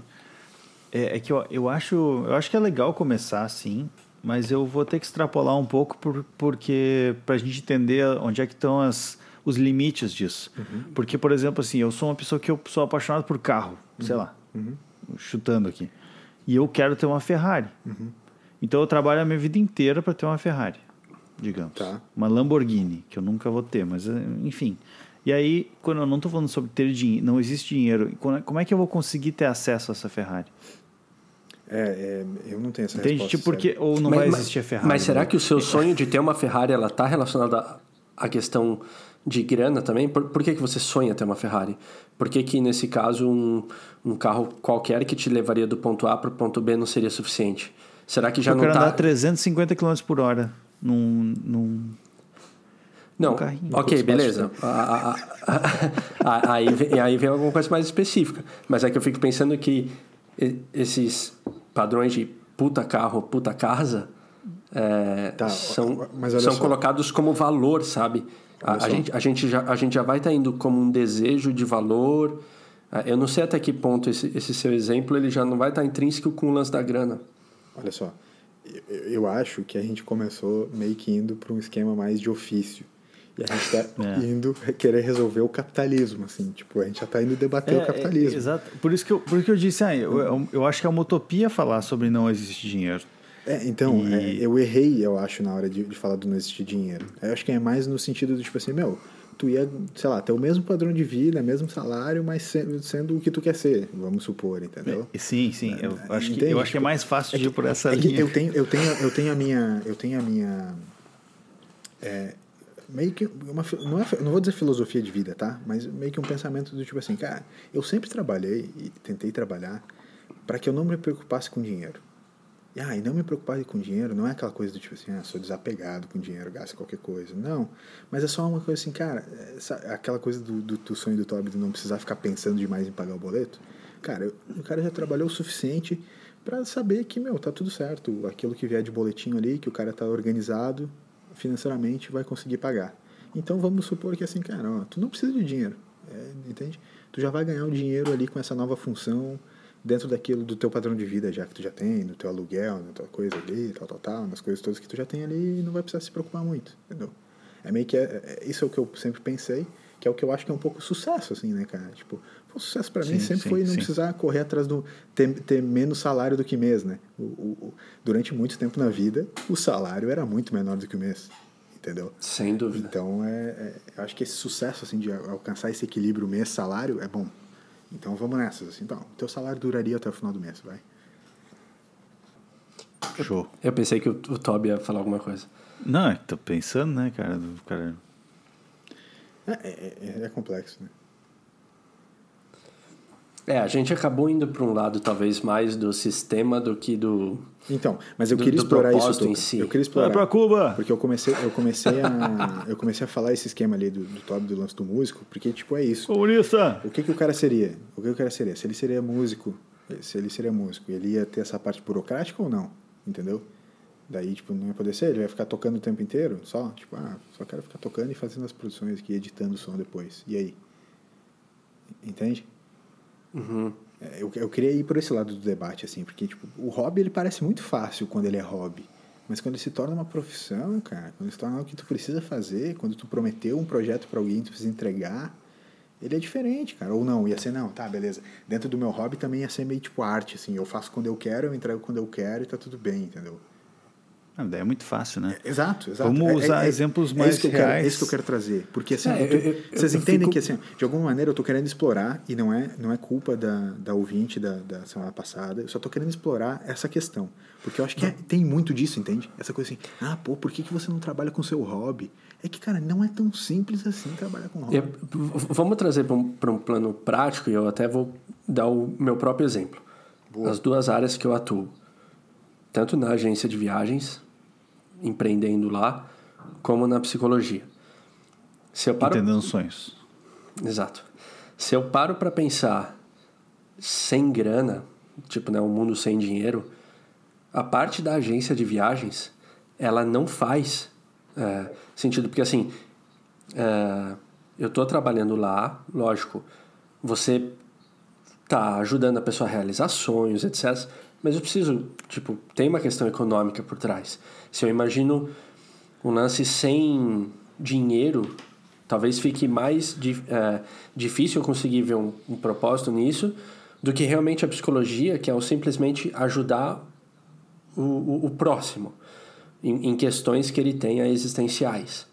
É, é que eu, eu, acho, eu acho que é legal começar assim, mas eu vou ter que extrapolar um pouco por, porque para a gente entender onde é que estão as, os limites disso. Porque, por exemplo, assim, eu sou uma pessoa que eu sou apaixonado por carro, sei lá, chutando aqui. E eu quero ter uma Ferrari. Então eu trabalho a minha vida inteira para ter uma Ferrari, digamos. Tá. Uma Lamborghini, que eu nunca vou ter, mas eh, enfim. E aí, quando eu não estou falando sobre ter dinheiro, não existe dinheiro, como é que eu vou conseguir ter acesso a essa Ferrari? É, é, eu não tenho essa Entende? resposta. Tipo, porque ou não Mas- vai mas- existir a Ferrari. Mas será né? que o seu sonho de ter uma Ferrari ela tá relacionada à questão de grana também? Por, por que, que você sonha ter uma Ferrari? Por que, que nesse caso um, um carro qualquer que te levaria do ponto A para o ponto B não seria suficiente? Será que já eu não quero tá... andar 350 km por hora num, num Não, um ok, beleza. A- a- a- a- aí, vem, aí vem alguma coisa mais específica. Mas é que eu fico pensando que esses padrões de puta carro, puta casa é, Tá, são, são só. colocados como valor, sabe? A, a gente, a, gente já, a gente já vai estar indo como um desejo de valor. Ah, Eu não sei até que ponto esse, esse seu exemplo ele já não vai estar intrínseco com o lance da grana. Olha só, eu, eu acho que a gente começou meio que indo para um esquema mais de ofício. E a gente está É. indo querer resolver o capitalismo, assim. Tipo, a gente já está indo debater o capitalismo. É, exato. Por isso que eu, por isso que eu disse, ah, eu, eu, eu acho que é uma utopia falar sobre não existe dinheiro. É, então, E- é, eu errei, eu acho, na hora de, de falar do não existir dinheiro. Eu acho que é mais no sentido do tipo assim, meu, tu ia, sei lá, ter o mesmo padrão de vida, mesmo salário, mas sendo, sendo o que tu quer ser, vamos supor, entendeu? E Sim, sim. Eu acho, que, eu acho que é Tipo, mais fácil de ir por essa É que linha. eu tenho, eu tenho, eu tenho a minha, eu tenho a minha, é, meio que uma, não, é, não vou dizer filosofia de vida, tá? Mas meio que um pensamento do tipo assim, cara, eu sempre trabalhei e tentei trabalhar para que eu não me preocupasse com dinheiro. E, ah, e não me preocupar com dinheiro não é aquela coisa do tipo assim, ah, sou desapegado com dinheiro, gasto qualquer coisa. Não. Mas é só uma coisa assim, cara, essa- aquela coisa do, do, do sonho do Toby de não precisar ficar pensando demais em pagar o boleto. Cara, eu- o cara já trabalhou o suficiente para saber que, meu, tá tudo certo. Aquilo que vier de boletim ali, que o cara tá organizado financeiramente, vai conseguir pagar. Então vamos supor que assim, cara, ó, tu não precisa de dinheiro, é, entende? Tu já vai ganhar um dinheiro ali com essa nova função dentro daquilo do teu padrão de vida já que tu já tem, no teu aluguel, na tua coisa ali, tal, tal, tal, nas coisas todas que tu já tem ali e não vai precisar se preocupar muito, entendeu? É meio que, é, é- isso é o que eu sempre pensei, que é o que eu acho que é um pouco sucesso, assim, né, cara? Tipo, o sucesso para mim sempre sim, foi não sim. precisar correr atrás do, ter, ter menos salário do que mês, né? O, o- o- durante muito tempo na vida, o salário era muito menor do que o mês, entendeu? Sem dúvida. Então, é, é- eu acho que esse sucesso, assim, de alcançar esse equilíbrio mês-salário é bom. Então, vamos nessas, assim. Então, teu salário duraria até o final do mês, vai. Show. Eu pensei que o, o Toby ia falar alguma coisa. Não, tô pensando, né, cara? do cara... É, é, é- é complexo, né? É, a gente acabou indo para um lado talvez mais do sistema do que do. Então, mas eu Do- queria do explorar isso, Tuca. em si. Eu queria Vai explorar. pra Cuba! Porque eu comecei, eu comecei a eu comecei a falar esse esquema ali do, do top do lance do músico, porque tipo é isso. Comunista! O que que o cara seria? O que o cara seria? Se ele seria músico, se ele seria músico, ele ia ter essa parte burocrática ou não? Entendeu? Daí, tipo, não ia poder ser, ele vai ficar tocando o tempo inteiro, só, tipo, ah, só quero ficar tocando e fazendo as produções aqui, editando o som depois. E aí? Entende? Uhum. É, Eu, eu queria ir por esse lado do debate, assim, porque, tipo, o hobby, ele parece muito fácil quando ele é hobby. Mas quando ele se torna uma profissão, cara, quando ele se torna algo que tu precisa fazer, quando tu prometeu um projeto para alguém, tu precisa entregar, ele é diferente, cara. Ou não, ia ser, não, tá, beleza. Dentro do meu hobby também ia ser meio tipo arte, assim, eu faço quando eu quero, eu entrego quando eu quero e tá tudo bem, entendeu? Ah, daí é muito fácil, né? Exato, exato. Vamos É- usar é- exemplos é mais isso que eu quero- reais. é isso que eu quero trazer. Porque assim, É, eu- eu- vocês eu entendem fico- que assim, de alguma maneira eu tô querendo explorar, e não é, não é culpa da, da ouvinte da, da semana passada, eu só tô querendo explorar essa questão. Porque eu acho que é- tem muito disso, entende? Essa coisa assim, ah, pô, por que, que você não trabalha com o seu hobby? É que, cara, não é tão simples assim trabalhar com hobby. Vamos trazer para um, pra um plano prático e eu até vou dar o meu próprio exemplo. As duas áreas que eu atuo, tanto na agência de viagens, empreendendo lá, como na psicologia. Se eu paro, Entendendo sonhos. Exato. Se eu paro para pensar sem grana, tipo, né, um mundo sem dinheiro, a parte da agência de viagens, ela não faz é, sentido, porque assim, é, eu tô trabalhando lá, lógico, você tá ajudando a pessoa a realizar sonhos, etc. Mas eu preciso, tipo, tem uma questão econômica por trás. Se eu imagino um lance sem dinheiro, talvez fique mais é, difícil eu conseguir ver um, um propósito nisso do que realmente a psicologia, que é o simplesmente ajudar o, o, o próximo em, em questões que ele tenha existenciais.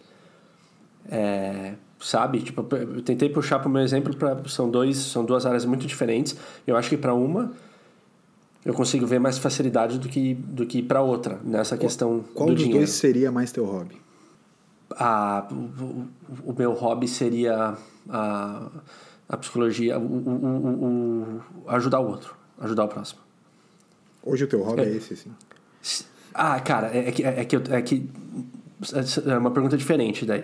É, sabe? Tipo, eu tentei puxar para o meu exemplo, são, dois, são duas áreas muito diferentes. Eu acho que para uma eu consigo ver mais facilidade do que, do que para outra, nessa questão Qual do dos dinheiro. dois seria mais teu hobby? Ah, o, o- meu hobby seria a, a psicologia, o, o, o- ajudar o outro, ajudar o próximo. Hoje o teu hobby é, É. esse, assim. Ah, cara, é, é que, é, que, eu- é que é uma pergunta diferente daí.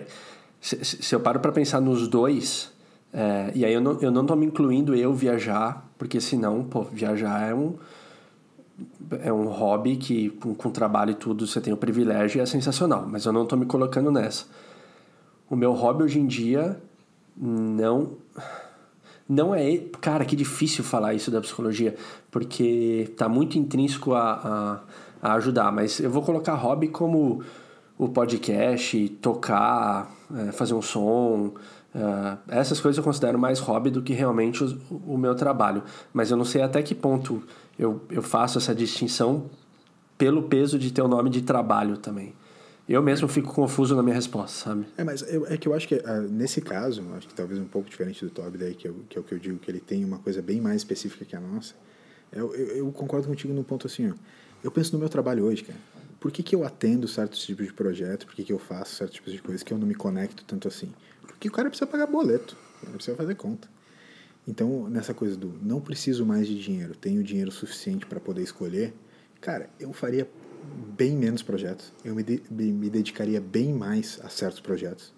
Se, se se eu paro para pensar nos dois, é, e aí eu não, eu não tô me incluindo eu viajar, porque senão, pô, viajar é um é um hobby que com, com trabalho e tudo você tem o privilégio e é sensacional, mas eu não tô me colocando nessa. O meu hobby hoje em dia não não é cara que difícil falar isso da psicologia porque tá muito intrínseco a, a, a ajudar mas eu vou colocar hobby como o podcast tocar é, fazer um som é, essas coisas eu considero mais hobby do que realmente os- o, meu trabalho mas eu não sei até que ponto eu, eu faço essa distinção pelo peso de ter o nome de trabalho também eu mesmo fico confuso na minha resposta sabe É, mas eu- é que eu acho que ah, nesse caso, acho que talvez um pouco diferente do Toby daí, que, eu, que é o que eu digo, que ele tem uma coisa bem mais específica que a nossa. Eu, eu, eu concordo contigo no ponto assim, ó. Eu penso no meu trabalho hoje, cara. Por que, que eu atendo certos tipos de projeto? Por que, que eu faço certos tipos de coisas que eu não me conecto tanto assim? Porque o cara precisa pagar boleto, ele precisa fazer conta. Então, nessa coisa do não preciso mais de dinheiro, tenho dinheiro suficiente para poder escolher, cara, eu faria bem menos projetos. Eu me, de- me dedicaria bem mais a certos projetos.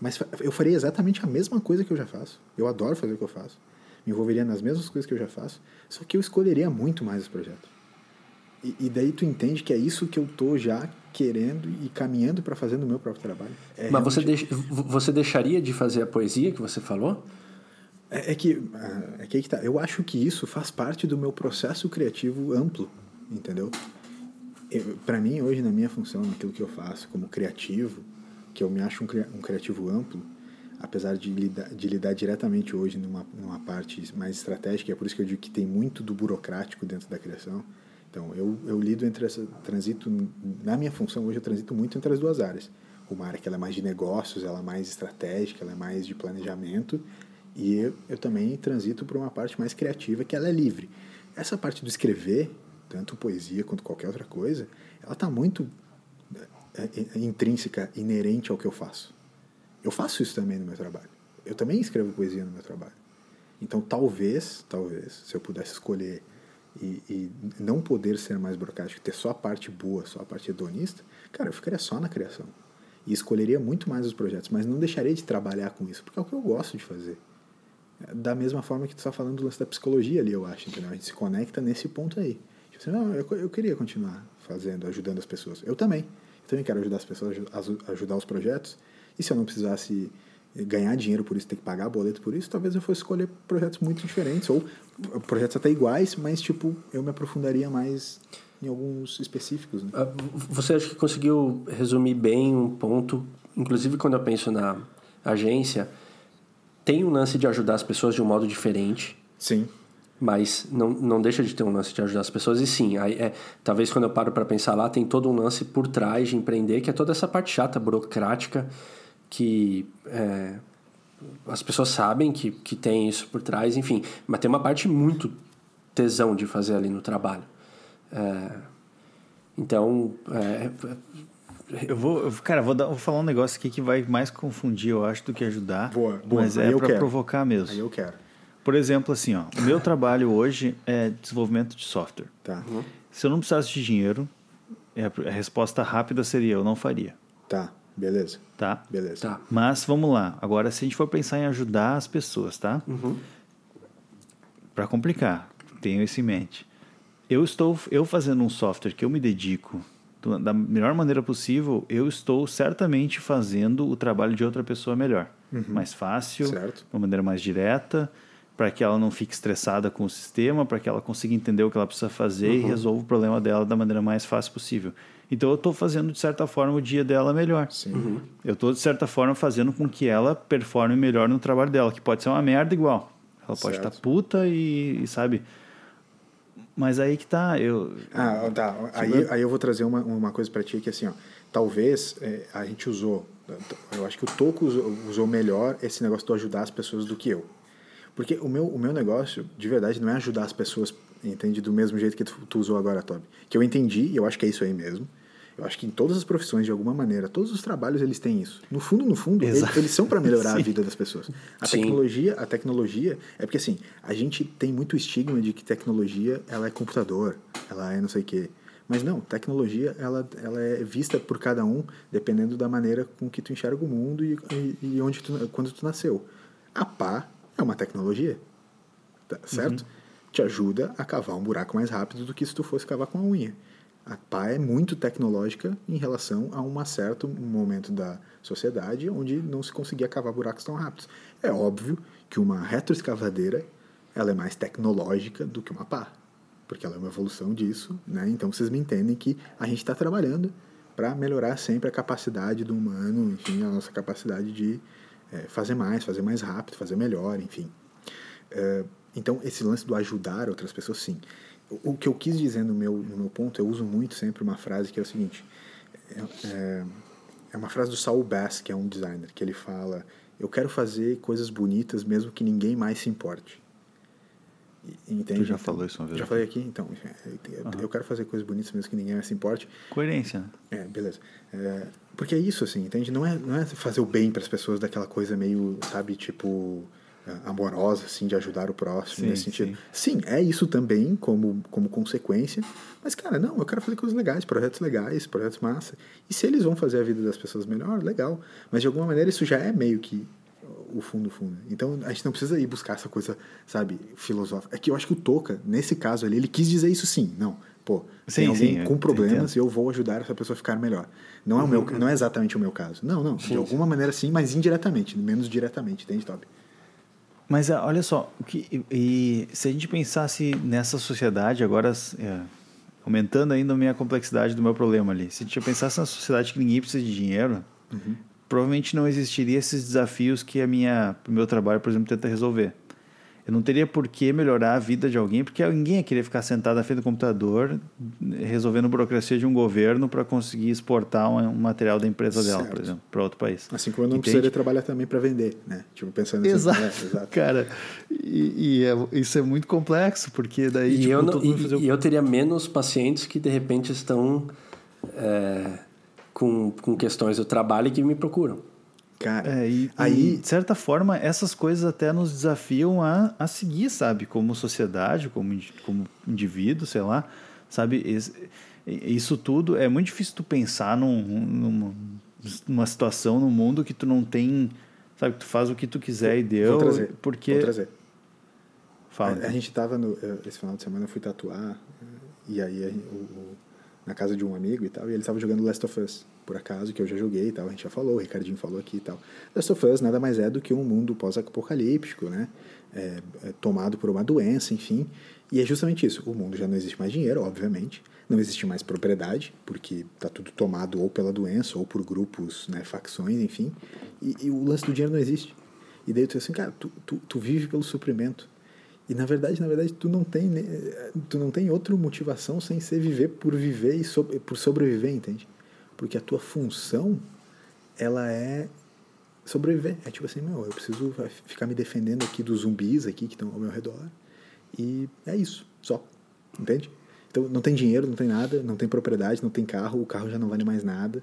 Mas eu faria exatamente a mesma coisa que eu já faço. Eu adoro fazer o que eu faço. Me envolveria nas mesmas coisas que eu já faço, só que eu escolheria muito mais os projetos. E, e daí tu entende que é isso que eu tô já querendo e caminhando para fazer no meu próprio trabalho. É Mas você, realmente- deix- você deixaria de fazer a poesia que você falou? É, é que ah, é que aí que tá. Eu acho que isso faz parte do meu processo criativo amplo, entendeu? Para mim hoje na minha função, naquilo que eu faço como criativo, que eu me acho um, um criativo amplo, apesar de lidar, de lidar diretamente hoje numa, numa parte mais estratégica, é por isso que eu digo que tem muito do burocrático dentro da criação. Então eu, eu lido entre essa transito na minha função hoje eu transito muito entre as duas áreas. Uma área que ela é mais de negócios, ela é mais estratégica, ela é mais de planejamento e eu, eu também transito para uma parte mais criativa, que ela é livre. Essa parte do escrever, tanto poesia quanto qualquer outra coisa, ela está muito é, é, intrínseca, inerente ao que eu faço. Eu faço isso também no meu trabalho. Eu também escrevo poesia no meu trabalho. Então, talvez, talvez, se eu pudesse escolher e, e não poder ser mais burocrático, ter só a parte boa, só a parte hedonista, cara, eu ficaria só na criação. E escolheria muito mais os projetos, mas não deixaria de trabalhar com isso, porque é o que eu gosto de fazer. Da mesma forma que tu está falando do lance da psicologia ali, eu acho, entendeu? A gente se conecta nesse ponto aí. Tipo assim, não, eu, eu queria continuar fazendo, ajudando as pessoas. Eu também. Eu também quero ajudar as pessoas, aju- ajudar os projetos. E se eu não precisasse ganhar dinheiro por isso, ter que pagar boleto por isso, talvez eu fosse escolher projetos muito diferentes, ou projetos até iguais, mas tipo, eu me aprofundaria mais em alguns específicos. Né? Ah, Você acha que conseguiu resumir bem um ponto, inclusive quando eu penso na agência, tem um lance de ajudar as pessoas de um modo diferente. Sim. Mas não, não deixa de ter um lance de ajudar as pessoas. E sim, aí é, talvez quando eu paro para pensar lá, tem todo um lance por trás de empreender, que é toda essa parte chata, burocrática, que é, as pessoas sabem que, que tem isso por trás, enfim. Mas tem uma parte muito tesão de fazer ali no trabalho. É, então, é, eu vou, eu, cara, vou, dar, vou falar um negócio aqui que vai mais confundir, eu acho, do que ajudar. Boa, boa. Mas é eu para quero. provocar mesmo. Aí eu quero. Por exemplo, assim, ó, o meu trabalho hoje é desenvolvimento de software. Tá, Se eu não precisasse de dinheiro, é a resposta rápida seria eu não faria, tá, beleza, tá? beleza. tá. Mas vamos lá. Agora, se a gente for pensar em ajudar as pessoas, tá? Para complicar, tenho isso em mente. Eu estou, eu fazendo um software que eu me dedico da melhor maneira possível, eu estou certamente fazendo o trabalho de outra pessoa melhor, mais fácil, Certo. de uma maneira mais direta, para que ela não fique estressada com o sistema, para que ela consiga entender o que ela precisa fazer e resolva o problema dela da maneira mais fácil possível. Então eu estou fazendo de certa forma o dia dela melhor. Sim. Eu estou, de certa forma, fazendo com que ela performe melhor no trabalho dela, que pode ser uma merda igual. Ela pode estar puta e, e, sabe. Mas aí que tá, eu. Ah, tá. Aí, aí eu vou trazer uma, uma coisa para ti que assim, ó, talvez é, a gente usou, eu acho que o Toco usou, usou melhor esse negócio de ajudar as pessoas do que eu. Porque o meu, o meu negócio, de verdade, não é ajudar as pessoas, entende? Do mesmo jeito que tu, tu usou agora, Toby. Que eu entendi, e eu acho que é isso aí mesmo. Eu acho que em todas as profissões, de alguma maneira, todos os trabalhos, eles têm isso. No fundo, no fundo, eles, eles são para melhorar a vida das pessoas. A Sim. tecnologia, a tecnologia é porque assim, a gente tem muito estigma de que tecnologia ela é computador, ela é não sei o quê. Mas não, tecnologia ela, ela é vista por cada um dependendo da maneira com que tu enxerga o mundo e, e, e onde tu, quando tu nasceu. A pá é uma tecnologia, tá- certo? Te ajuda a cavar um buraco mais rápido do que se tu fosse cavar com a unha. A pá é muito tecnológica em relação a um certo momento da sociedade onde não se conseguia cavar buracos tão rápidos. É óbvio que uma retroescavadeira ela é mais tecnológica do que uma pá, porque ela é uma evolução disso, né? Então vocês me entendem que a gente está trabalhando para melhorar sempre a capacidade do humano, enfim, a nossa capacidade de eh, fazer mais, fazer mais rápido, fazer melhor, enfim. Eh, então, esse lance do ajudar outras pessoas, sim. O, que eu quis dizer no meu, no meu ponto, eu uso muito sempre uma frase que é o seguinte: é, é, é uma frase do Saul Bass, que é um designer, que ele fala: Eu quero fazer coisas bonitas mesmo que ninguém mais se importe. Entende? Tu já Então, falou isso uma vez Já aqui. falei aqui? Então, enfim, eu, eu quero fazer coisas bonitas mesmo que ninguém mais se importe. Coerência, né? É, beleza. É, porque é isso, assim, entende? Não é, não é fazer o bem para as pessoas daquela coisa meio, sabe, tipo, é, amorosa, assim, de ajudar o próximo, Sim, nesse sentido. Sim. é isso também como, como consequência, mas, cara, não, eu quero fazer coisas legais, projetos legais, projetos massa. E se eles vão fazer a vida das pessoas melhor, legal. Mas, de alguma maneira, isso já é meio que o fundo, fundo. Então, a gente não precisa ir buscar essa coisa, sabe, filosófica. É que eu acho que o Toca, nesse caso ali, ele quis dizer isso sim. Não, pô, Sim, tem alguém sim, com problemas e eu vou ajudar essa pessoa a ficar melhor. Não é, o meu, não é exatamente o meu caso. Não, não. de alguma maneira sim, mas indiretamente, menos diretamente, entende, Toby? Mas ah, olha só, o que, e, se a gente pensasse nessa sociedade, agora é, aumentando ainda a minha complexidade do meu problema ali, se a gente pensasse na sociedade que ninguém precisa de dinheiro, provavelmente não existiria esses desafios que a minha, o meu trabalho, por exemplo, tenta resolver. Eu não teria por que melhorar a vida de alguém, porque ninguém ia querer ficar sentado na frente do computador resolvendo burocracia de um governo para conseguir exportar um, um material da empresa dela, por Certo. exemplo, para outro país. Assim como eu não Entende? precisaria trabalhar também para vender, né? Tipo, pensando assim. Exato, é, exato. cara. E, e é- isso é muito complexo, porque daí E, tipo, eu, não, todo mundo e, fazer e eu teria menos pacientes que de repente estão é, com, com questões do trabalho e que me procuram. Cara, É, e, aí. e, de certa forma, essas coisas até nos desafiam a, a seguir, sabe? Como sociedade, como, como indivíduo, sei lá. Sabe? Esse- isso tudo é muito difícil tu pensar num, numa, numa situação no mundo que tu não tem. Sabe? Tu faz o que tu quiser e deu. vou trazer. Porque. Vou trazer. Fala. A, a gente tava no. Esse final de semana eu fui tatuar. E aí, o- na casa de um amigo e tal, e ele tava jogando Last of Us, por acaso, que eu já joguei e tal, a gente já falou, o Ricardinho falou aqui e tal. Last of Us nada mais é do que um mundo pós-apocalíptico, né? É, é tomado por uma doença, enfim. E é justamente isso. O mundo já não existe mais dinheiro, obviamente. Não existe mais propriedade, porque tá tudo tomado ou pela doença, ou por grupos, né, facções, enfim. E, e o lance do dinheiro não existe. E daí tu diz assim, cara, tu, tu, tu vive pelo suprimento. E na verdade, na verdade, tu não tem, tu não tem outra motivação sem ser viver por viver e por sobreviver, entende? Porque a tua função, ela é sobreviver. É tipo assim, meu, eu preciso ficar me defendendo aqui dos zumbis aqui que estão ao meu redor. E é isso, só. Entende? Então não tem dinheiro, não tem nada, não tem propriedade, não tem carro, o carro já não vale mais nada.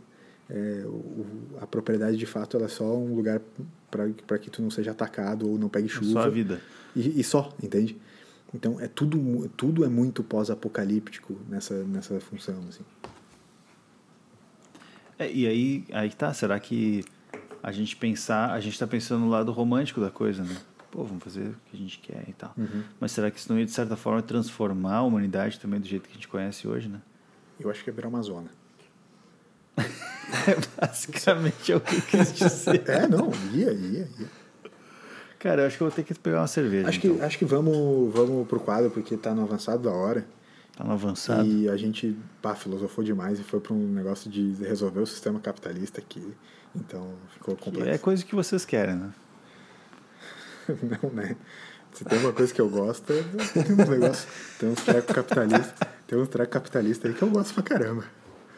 É, o- a propriedade de fato ela é só um lugar para que tu não seja atacado ou não pegue chuva. Só a vida. E, e só, entende? Então é tudo, tudo é muito pós-apocalíptico nessa, nessa função. Assim. É, e aí, aí tá, será que a gente pensar, a gente tá pensando no lado romântico da coisa, né? Pô, vamos fazer o que a gente quer e tal. Mas será que isso não ia, de certa forma, transformar a humanidade também do jeito que a gente conhece hoje, né? Eu acho que é virar uma zona. Basicamente é o que eu quis dizer. É, não, ia, ia, ia. Cara, eu acho que eu vou ter que pegar uma cerveja. Acho que, então. acho que vamos, vamos pro quadro, porque tá no avançado da hora. Tá no avançado. E a gente, pá, filosofou demais e foi para um negócio de resolver o sistema capitalista aqui. Então ficou Que complexo. é coisa que vocês querem, né? Não, né? Se tem uma coisa que eu gosto, tem uns negócios, tem uns trecos capitalistas, tem uns trecos capitalistas aí que eu gosto pra caramba.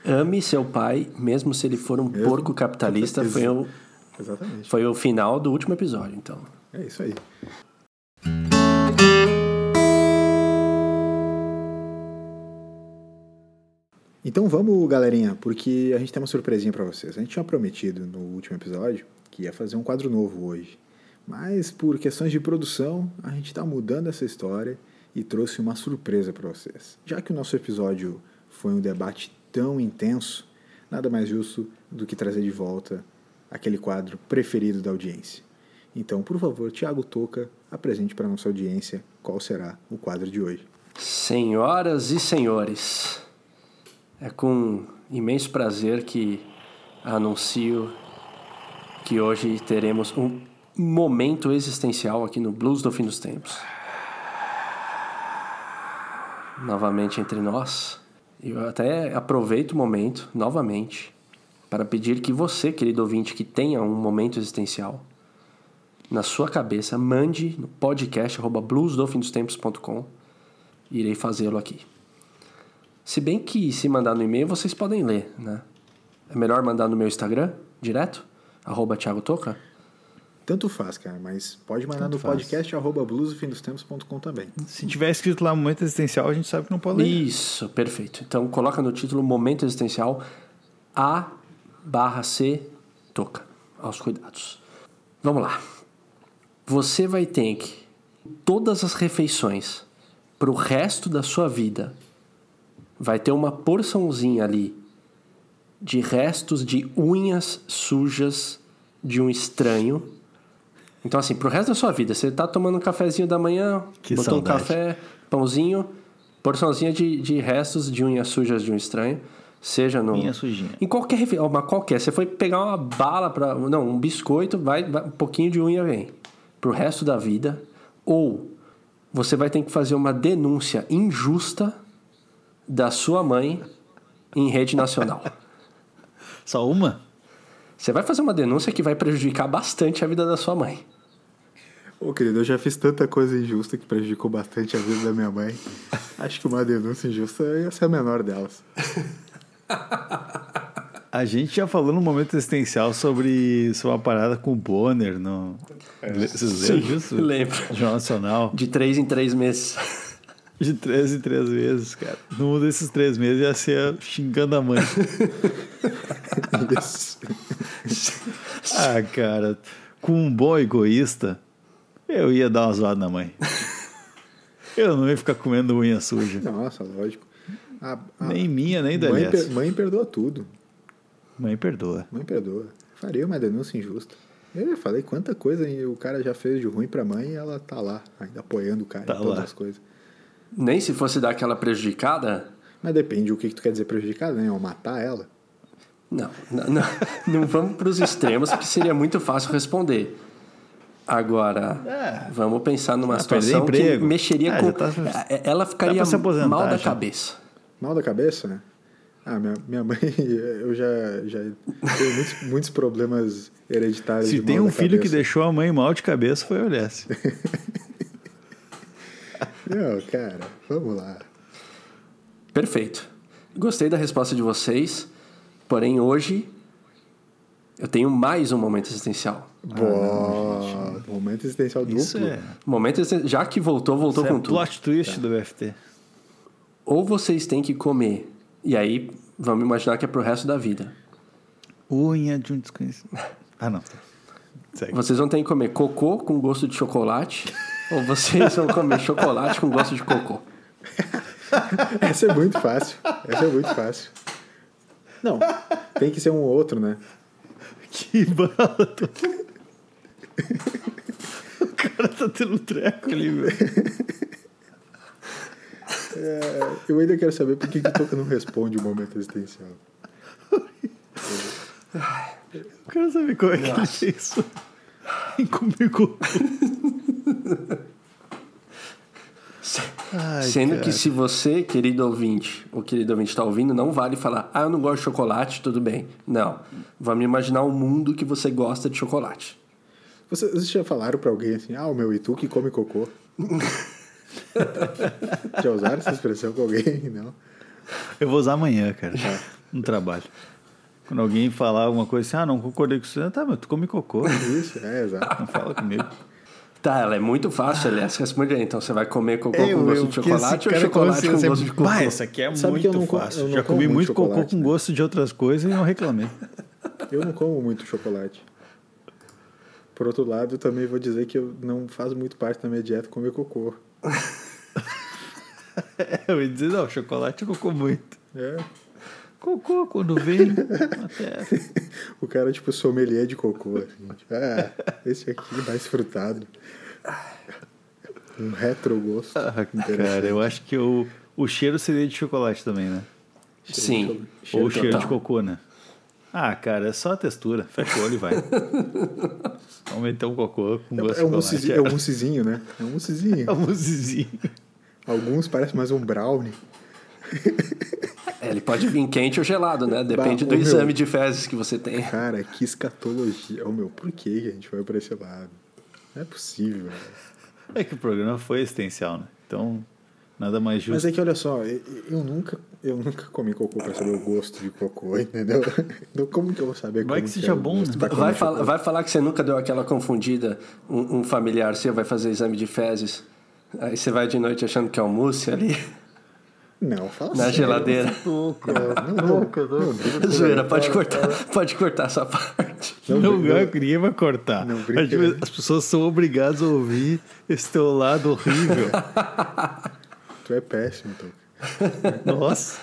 Ame seu pai, mesmo se ele for um Mesmo porco capitalista, foi o, Exatamente. foi o final do último episódio, então. É isso aí. Então vamos, galerinha, porque a gente tem uma surpresinha pra vocês. A gente tinha prometido no último episódio que ia fazer um quadro novo hoje. Mas por questões de produção, a gente está mudando essa história e trouxe uma surpresa para vocês. Já que o nosso episódio foi um debate tão intenso, nada mais justo do que trazer de volta aquele quadro preferido da audiência. Então, por favor, Tiago Toca, apresente para nossa audiência qual será o quadro de hoje. Senhoras e senhores, é com imenso prazer que anuncio que hoje teremos um momento existencial aqui no Blues do Fim dos Tempos. Novamente entre nós. Eu até aproveito o momento, novamente, para pedir que você, querido ouvinte, que tenha um momento existencial, na sua cabeça, mande no podcast arroba bluesdofindostempos.com irei fazê-lo aqui. Se bem que se mandar no e-mail, vocês podem ler, né? É melhor mandar no meu Instagram, direto, arroba Thiago Toca. Tanto faz, cara, mas pode mandar Tanto no faz. podcast arroba bluesofindostempos.com também. Se tiver escrito lá momento existencial, a gente sabe que não pode ler. Isso, perfeito. Então coloca no título Momento Existencial A barra C Toca. Aos cuidados. Vamos lá. Você vai ter que, todas as refeições, para o resto da sua vida, vai ter uma porçãozinha ali de restos de unhas sujas de um estranho. Então, assim, pro resto da sua vida, você tá tomando um cafezinho da manhã, Que botou saudade. um café, pãozinho, porçãozinha de, de restos de unhas sujas de um estranho, seja no... Unha sujinha. Em qualquer refeição, uma qualquer. Você foi pegar uma bala para, não, um biscoito, vai, vai- um pouquinho de unha vem pro resto da vida, ou você vai ter que fazer uma denúncia injusta da sua mãe em rede nacional. Só uma? Você vai fazer uma denúncia que vai prejudicar bastante a vida da sua mãe. Ô, querido, eu já fiz tanta coisa injusta que prejudicou bastante a vida da minha mãe. Acho que uma denúncia injusta ia ser a menor delas. A gente já falou no momento existencial sobre, sobre uma parada com o Bonner. No... Le- Vocês lembram disso? lembro. Jornal Nacional. De três em três meses. De três em três meses, cara. Num desses três meses ia ser xingando a mãe. Isso. ah, cara. Com um bom egoísta, eu ia dar uma zoada na mãe. Eu não ia ficar comendo unha suja. Nossa, lógico. A, a Nem minha, nem da mãe, per- mãe perdoa tudo. Mãe perdoa. Mãe perdoa. Faria uma denúncia injusta. Eu já falei quanta coisa o cara já fez de ruim pra mãe e ela tá lá, ainda apoiando o cara Tá em todas lá. as coisas. Nem se fosse dar aquela prejudicada. Mas depende o que, que tu quer dizer prejudicado, né? Ou matar ela. Não, não, não, não vamos para os extremos, porque seria muito fácil responder. Agora, É. vamos pensar numa Ah, situação que emprego. mexeria Ah, com. tá- É, Ela ficaria aposentar mal da já. cabeça. Mal da cabeça, né? Ah, minha, minha mãe, eu já, já tenho muitos, muitos problemas hereditários Se de tem um filho que cabeça. deixou a mãe mal de cabeça, foi o Olhesse. Não, cara, vamos lá. Perfeito. Gostei da resposta de vocês, porém hoje eu tenho mais um momento existencial. Boa, momento existencial duplo. Isso é, Momento já que voltou, voltou isso é com tudo. plot twist do BFT. Ou vocês têm que comer, e aí vamos imaginar que é pro resto da vida. Unha de um desconhecido. Ah, não. Segue. Vocês vão ter que comer cocô com gosto de chocolate, ou vocês vão comer chocolate com gosto de cocô. Essa é muito fácil. Essa é muito fácil. Não, tem que ser um ou outro, né? Que bala. tô- o cara tá tendo um treco ali, velho. É, eu ainda quero saber por que que o Toca não responde o momento existencial. Eu quero saber como é que ele fez isso. Cocô. Ai, Sendo cara. que se você, querido ouvinte, o querido ouvinte está ouvindo, não vale falar, ah, eu não gosto de chocolate, tudo bem. Não. Vamos imaginar um mundo que você gosta de chocolate. Vocês, já falaram pra alguém assim, ah, o meu Itu que come cocô? já usaram essa expressão com alguém? Não. Eu vou usar amanhã, cara. No trabalho. Quando alguém falar alguma coisa assim, ah, não concordei com isso. Tá, mas tu come cocô. Isso, é, exato. Não fala comigo. Tá, ela é muito fácil, aliás, responde aí. Então, você vai comer cocô Eu- com gosto de chocolate ou chocolate com gosto você- de cocô? Bah, essa aqui é Sabe muito fácil. Já comi muito muito cocô chocolate, com né? gosto de outras coisas e não reclamei. Eu não como muito chocolate. Por outro lado, eu também vou dizer que eu não faz muito parte da minha dieta comer cocô. Eu ia dizer, não, chocolate eu cocô muito. É. Cocô, quando vem, até... O cara, tipo, sommelier de cocô. Assim. Tipo, ah, esse aqui mais frutado. Um retrogosto. Ah, Interessante. cara, eu acho que o, o cheiro seria de chocolate também, né? Sim. Ou o cheiro total. de cocô, né? Ah, cara, é só a textura. Fecha o olho e vai. Vamos meter um cocô com gosto É um, chocolate. é um moussezinho, né? É um moussezinho. É um moussezinho. Alguns parecem mais um brownie. É, ele pode vir quente ou gelado, né? Depende Bah, do meu. exame de fezes que você tem. Cara, que escatologia. Ô, meu, por que a gente foi pra esse lado? Não é possível. velho. É que o programa foi existencial, né? Então, nada mais justo. Mas é que olha só, eu, eu nunca, eu nunca comi cocô pra saber o gosto de cocô, entendeu? Então como que eu vou saber Vai como que seja é bom, né? Vai, falar, chocolate? vai falar que você nunca deu aquela confundida, um, um familiar seu vai fazer exame de fezes, aí você vai de noite achando que é um mousse ali Não, fala na sério. geladeira. Não, não, briga comigo. Zoeira, pode cortar, pode cortar essa parte. Não, Não, não, ninguém vai cortar. Não. As pessoas são obrigadas a ouvir esse teu lado horrível. Tu é péssimo, então. Nossa.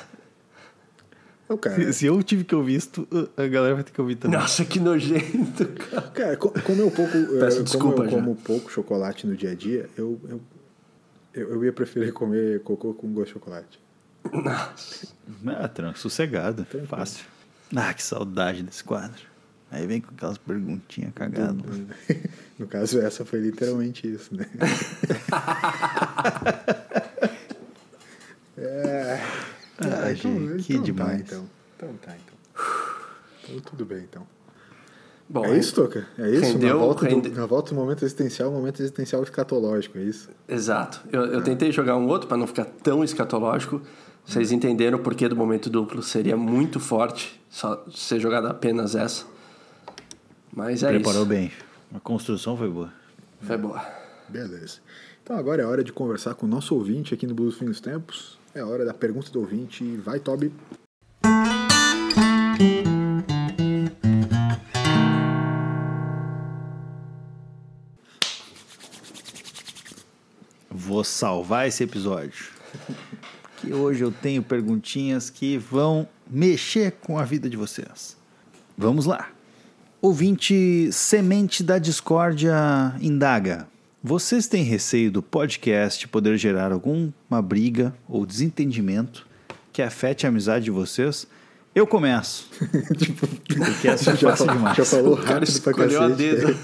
Se, se eu tive que ouvir isso, a galera vai ter que ouvir também. Nossa, que nojento, cara. cara, co- como eu pouco, eh, Peço como desculpa eu já. como pouco chocolate no dia a dia, eu, eu, eu, ia preferir comer cocô com gosto de chocolate. Ah, tranquilo, sossegado, fácil. Ah, que saudade desse quadro. Aí vem com aquelas perguntinhas cagadas. No caso, essa foi literalmente isso, né? É. Ah, gente, que então demais. Tá, então. Então tá, então. Então tudo bem, então. Bom, é isso, Toca? É isso? rendeu- na, volta rende- do, na volta do momento existencial, momento existencial escatológico, é isso? Exato. Eu, eu tentei jogar um outro para não ficar tão escatológico. Vocês entenderam o porquê do momento duplo. Seria muito forte só ser jogada apenas essa. Mas é Preparou isso. bem. A construção foi boa. Foi boa. Beleza. Então agora é hora de conversar com o nosso ouvinte aqui no Blues Fim dos Tempos. É hora da pergunta do ouvinte. Vai, Toby. Vou salvar esse episódio. Porque hoje eu tenho perguntinhas que vão mexer com a vida de vocês. Vamos lá. Ouvinte Semente da Discórdia indaga. Vocês têm receio do podcast poder gerar alguma briga ou desentendimento que afete a amizade de vocês? Eu começo. Porque essa é Já, fácil fa- demais. já falou O cara rápido pra escolheu a dedo.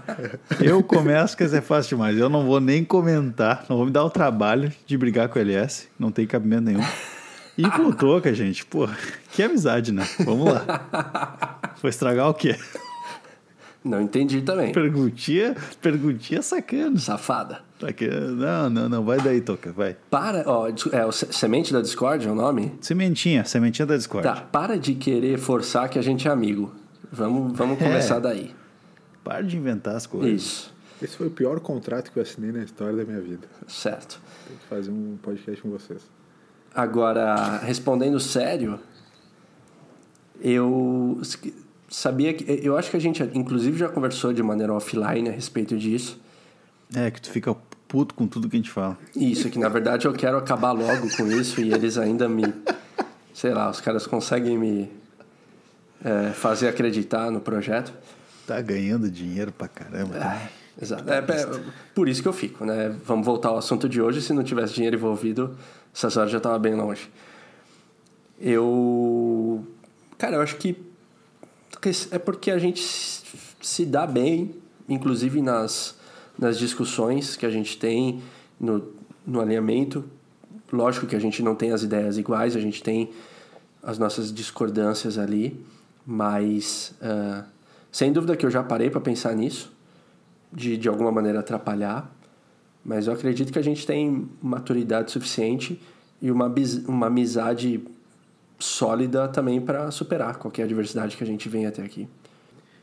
Eu começo que essa é fácil demais. Eu não vou nem comentar, não vou me dar o trabalho de brigar com o LS, não tem cabimento nenhum. E com o Toca, gente, pô, que amizade, né? Vamos lá. Vou estragar o quê? Não entendi também. Perguntinha, perguntinha sacana. Safada. Não, não, não. Vai daí, Toca. Vai. Para, ó, é o Se- Semente da Discord é o nome? Sementinha. Sementinha da Discord. Tá, para de querer forçar que a gente é amigo. Vamos, vamos começar daí. Para de inventar as coisas. Isso, Esse foi o pior contrato que eu assinei na história da minha vida. certo. Tem que fazer um podcast com vocês. Agora, respondendo sério, eu sabia que. Eu acho que a gente, inclusive, já conversou de maneira offline a respeito disso. É, que tu fica puto com tudo que a gente fala. Isso, que na verdade eu quero acabar logo com isso e eles ainda me. Sei lá, os caras conseguem me é, fazer acreditar no projeto. Tá ganhando dinheiro pra caramba. tá? Exato. É, é, por isso que eu fico, né? Vamos voltar ao assunto de hoje. Se não tivesse dinheiro envolvido, essas horas já tava bem longe. Eu. Cara, eu acho que. É porque a gente se- dá bem, inclusive nas, nas discussões que a gente tem no, no alinhamento. Lógico que a gente não tem as ideias iguais, a gente tem as nossas discordâncias ali, mas ah, sem dúvida que eu já parei para pensar nisso de, de alguma maneira atrapalhar, mas eu acredito que a gente tem maturidade suficiente e uma, uma amizade sólida também para superar qualquer adversidade que a gente venha até aqui.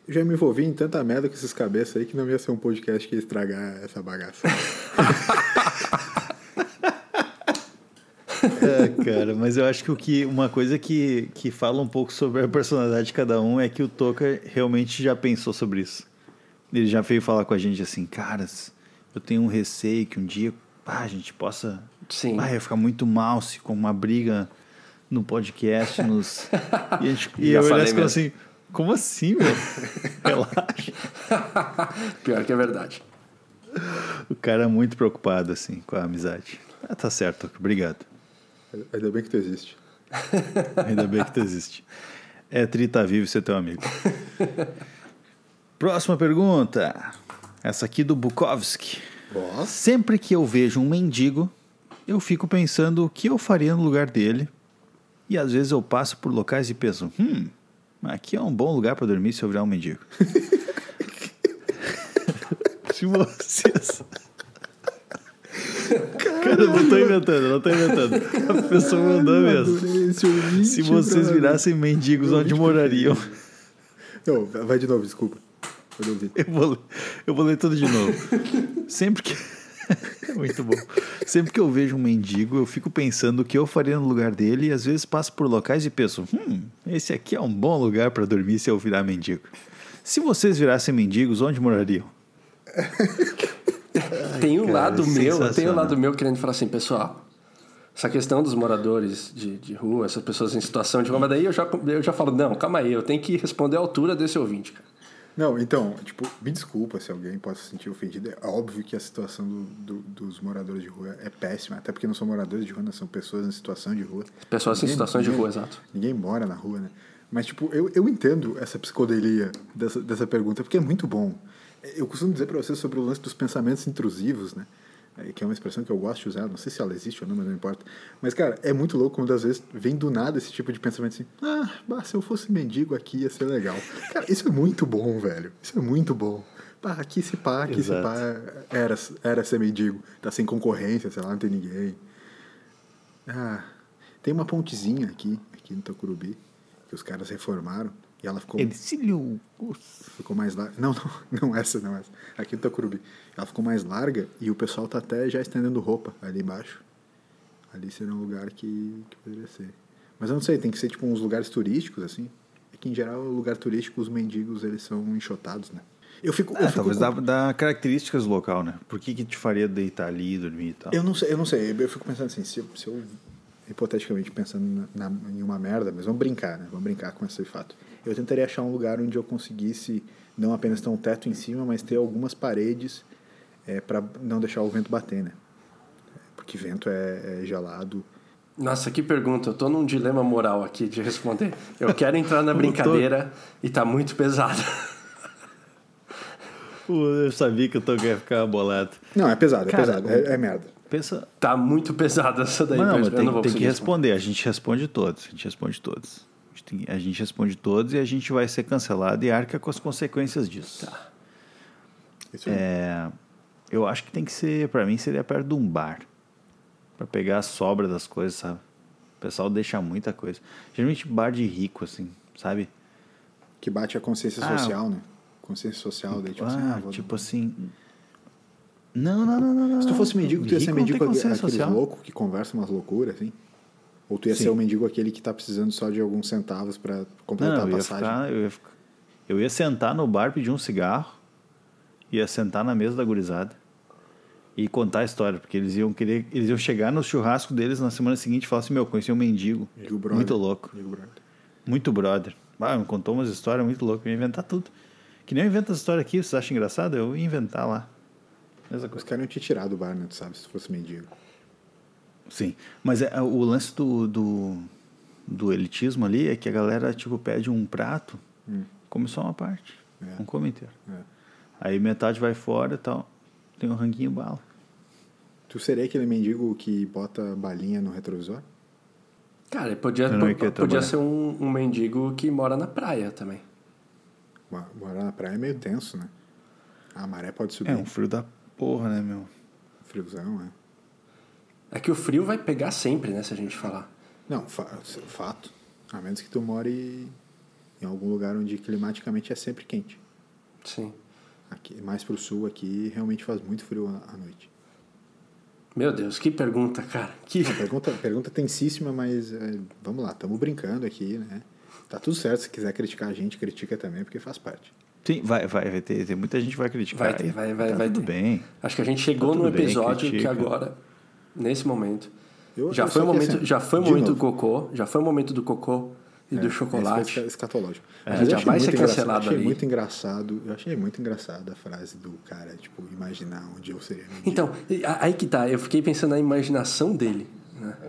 Eu já me envolvi em tanta merda com esses cabeças aí que não ia ser um podcast que ia estragar essa bagaça. É, cara, mas eu acho que, o que uma coisa que, que fala um pouco sobre a personalidade de cada um é que o Toca realmente já pensou sobre isso. Ele já veio falar com a gente assim, caras, eu tenho um receio que um dia ah, a gente possa. Sim. Ah, ia ficar muito mal se com uma briga no podcast, nos. E, a gente, e eu olhei assim, como assim, meu? Relaxa. Pior que é verdade. O cara é muito preocupado, assim, com a amizade. Ah, tá certo, obrigado. Ainda bem que tu existe. Ainda bem que tu existe. É tri tá vivo e ser teu amigo. Próxima pergunta. Essa aqui do Bukowski. Ó. Sempre que eu vejo um mendigo, eu fico pensando o que eu faria no lugar dele. E às vezes eu passo por locais e penso, hum, aqui é um bom lugar para dormir se eu virar um mendigo. se vocês. Cara, eu não tô inventando, não tô inventando. A pessoa mandou mesmo. Se vocês virassem mendigos, onde morariam? Não, vai de novo, desculpa. Eu vou, eu vou ler tudo de novo. Sempre que. Muito bom. Sempre que eu vejo um mendigo, eu fico pensando o que eu faria no lugar dele e às vezes passo por locais e penso: hum, esse aqui é um bom lugar para dormir se eu virar mendigo. Se vocês virassem mendigos, onde morariam? tem um cara, lado meu, tem um lado meu querendo falar assim, pessoal, essa questão dos moradores de, de rua, essas pessoas em situação de rua, mas daí eu já, eu já falo, não, calma aí, eu tenho que responder à altura desse ouvinte, cara. Não, então, tipo, me desculpa se alguém possa se sentir ofendido. É óbvio que a situação do- do- dos moradores de rua é péssima, até porque não são moradores de rua, não são pessoas em situação de rua. Pessoas em Ninguém- situações de ninguém- rua, exato. Ninguém mora na rua, né? Mas, tipo, eu, eu entendo essa psicodelia dessa, dessa pergunta, porque é muito bom. Eu costumo dizer pra você sobre o lance dos pensamentos intrusivos, né? É, Que é uma expressão que eu gosto de usar, não sei se ela existe ou não, mas não importa. Mas, cara, é muito louco quando às vezes vem do nada esse tipo de pensamento assim: ah, bah, se eu fosse mendigo aqui ia ser legal. Cara, isso é muito bom, velho. Isso é muito bom. Pá, aqui se pá, aqui se Exato. pá, era, era ser mendigo. Tá sem concorrência, sei lá, não tem ninguém. Ah, tem uma pontezinha aqui, aqui no Tacurubi, que os caras reformaram e ela ficou, Ercílio. ficou mais larga. Não, não, não essa, não essa. Aqui no Tacurubi. Ela ficou mais larga e o pessoal tá até já estendendo roupa ali embaixo. Ali seria um lugar que, que poderia ser. Mas eu não sei, tem que ser tipo uns lugares turísticos, assim. É que em geral, lugar turístico, os mendigos, eles são enxotados, né? Eu fico. eu É, fico talvez com- dá, dá características do local, né? Por que, que te faria deitar ali dormir e tal? Eu não sei, eu não sei. Eu fico pensando assim, se eu, se eu hipoteticamente pensando na, na- em uma merda, mas vamos brincar, né? Vamos brincar com esse fato. Eu tentaria achar um lugar onde eu conseguisse não apenas ter um teto em cima, mas ter algumas paredes é, para não deixar o vento bater, né? Porque vento é, é gelado. Nossa, que pergunta. Eu tô num dilema moral aqui de responder. Eu quero entrar na brincadeira e tá muito pesado. Eu sabia que o Togo ia ficar bolado. Não, é pesado, é Cara, pesado, é, é merda. Pensa. Tá muito pesado essa daí. Mas não, mas tem, não vou tem que conseguir responder. A gente responde todos. A gente responde todos. A gente, tem- a gente responde todos e a gente vai ser cancelado e arca com as consequências disso. Isso é. Eu acho que tem que ser, pra mim, seria perto de um bar. Pra pegar a sobra das coisas, sabe? O pessoal deixa muita coisa. Geralmente bar de rico, assim, sabe? Que bate a consciência Ah, social, né? Consciência social, daí tipo assim, ah, ah, vou- tipo assim. Não, não, não, não, não. Se tu fosse mendigo, tu ia ser mendigo aquele- aqueles loucos que conversam umas loucuras, assim? Ou tu ia Sim. ser o mendigo aquele que tá precisando só de alguns centavos pra completar Não, a passagem? ficar, eu, ia ficar- eu ia sentar no bar, pedir um cigarro, ia sentar na mesa da gurizada e contar a história, porque eles iam querer, eles iam chegar no churrasco deles na semana seguinte e falar assim, meu, conheci um mendigo, brother. muito louco, brother. muito brother. Ah, me contou umas histórias muito loucas, eu ia inventar tudo. Que nem eu invento essa história aqui, vocês acham engraçado? Eu ia inventar lá. Mesma Os coisa. caras iam te tirar do bar, né? Tu sabe, se tu fosse mendigo. Sim, mas é, o lance do, do, do elitismo ali é que a galera, tipo, pede um prato, come só uma parte, É. não come inteiro. É. Aí metade vai fora e tal. Tem um ranguinho bala. Tu seria aquele mendigo que bota balinha no retrovisor? Cara, ele podia, podia trabalhar. ser um, um mendigo que mora na praia também. Mo- Morar na praia é meio tenso, né? A maré pode subir. É um frio da porra, né, meu? Friozão, é. É que o frio vai pegar sempre, né, se a gente falar. Não, fa- fato. A menos que tu more em algum lugar onde climaticamente é sempre quente. Sim. Aqui, mais pro sul aqui realmente faz muito frio à noite. Meu Deus, que pergunta, cara. Que... Pergunta, pergunta tensíssima, mas é, vamos lá, estamos brincando aqui, né? Tá tudo certo, se quiser criticar a gente, critica também, porque faz parte. Sim, vai, vai, vai ter, tem muita gente que vai criticar. Vai ter, vai, vai, tá vai tudo ter. bem. Acho que a gente chegou Tá no tudo bem, episódio que agora, nesse momento, Eu- já eu foi que, momento, assim, já foi o momento do cocô, já foi o momento do cocô e do esse chocolate. foi escatológico. A Mas eu já achei vai muito ser engraçado, cancelado achei ali. muito engraçado. Eu achei muito engraçado a frase do cara, tipo, imaginar onde eu seria. mendigo. Então, e- a- aí que tá, eu fiquei pensando na imaginação dele. Né? É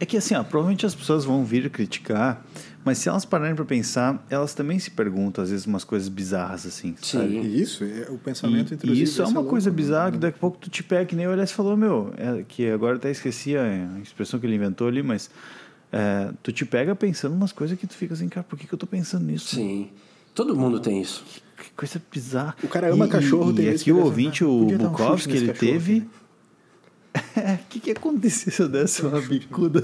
que assim, ó, provavelmente as pessoas vão vir criticar, mas se elas pararem pra pensar, elas também se perguntam, às vezes, umas coisas bizarras, assim, Sim. sabe? E isso, é, o pensamento E, intrusivo e isso é uma louco, coisa né? bizarra que daqui a pouco tu te pega, que nem o Elias falou, meu, é, que agora até esqueci a, expressão que ele inventou ali, mas é, tu te pega pensando umas coisas que tu fica assim, cara, por que, que eu tô pensando nisso? Sim. Todo mundo tem isso. Que coisa bizarra. O cara ama e, cachorro, e, tem e aqui o ouvinte, "Ah, o um Bukowski, nesse ele cachorro teve... aqui, O que, que ia acontecer se eu desse uma bicuda?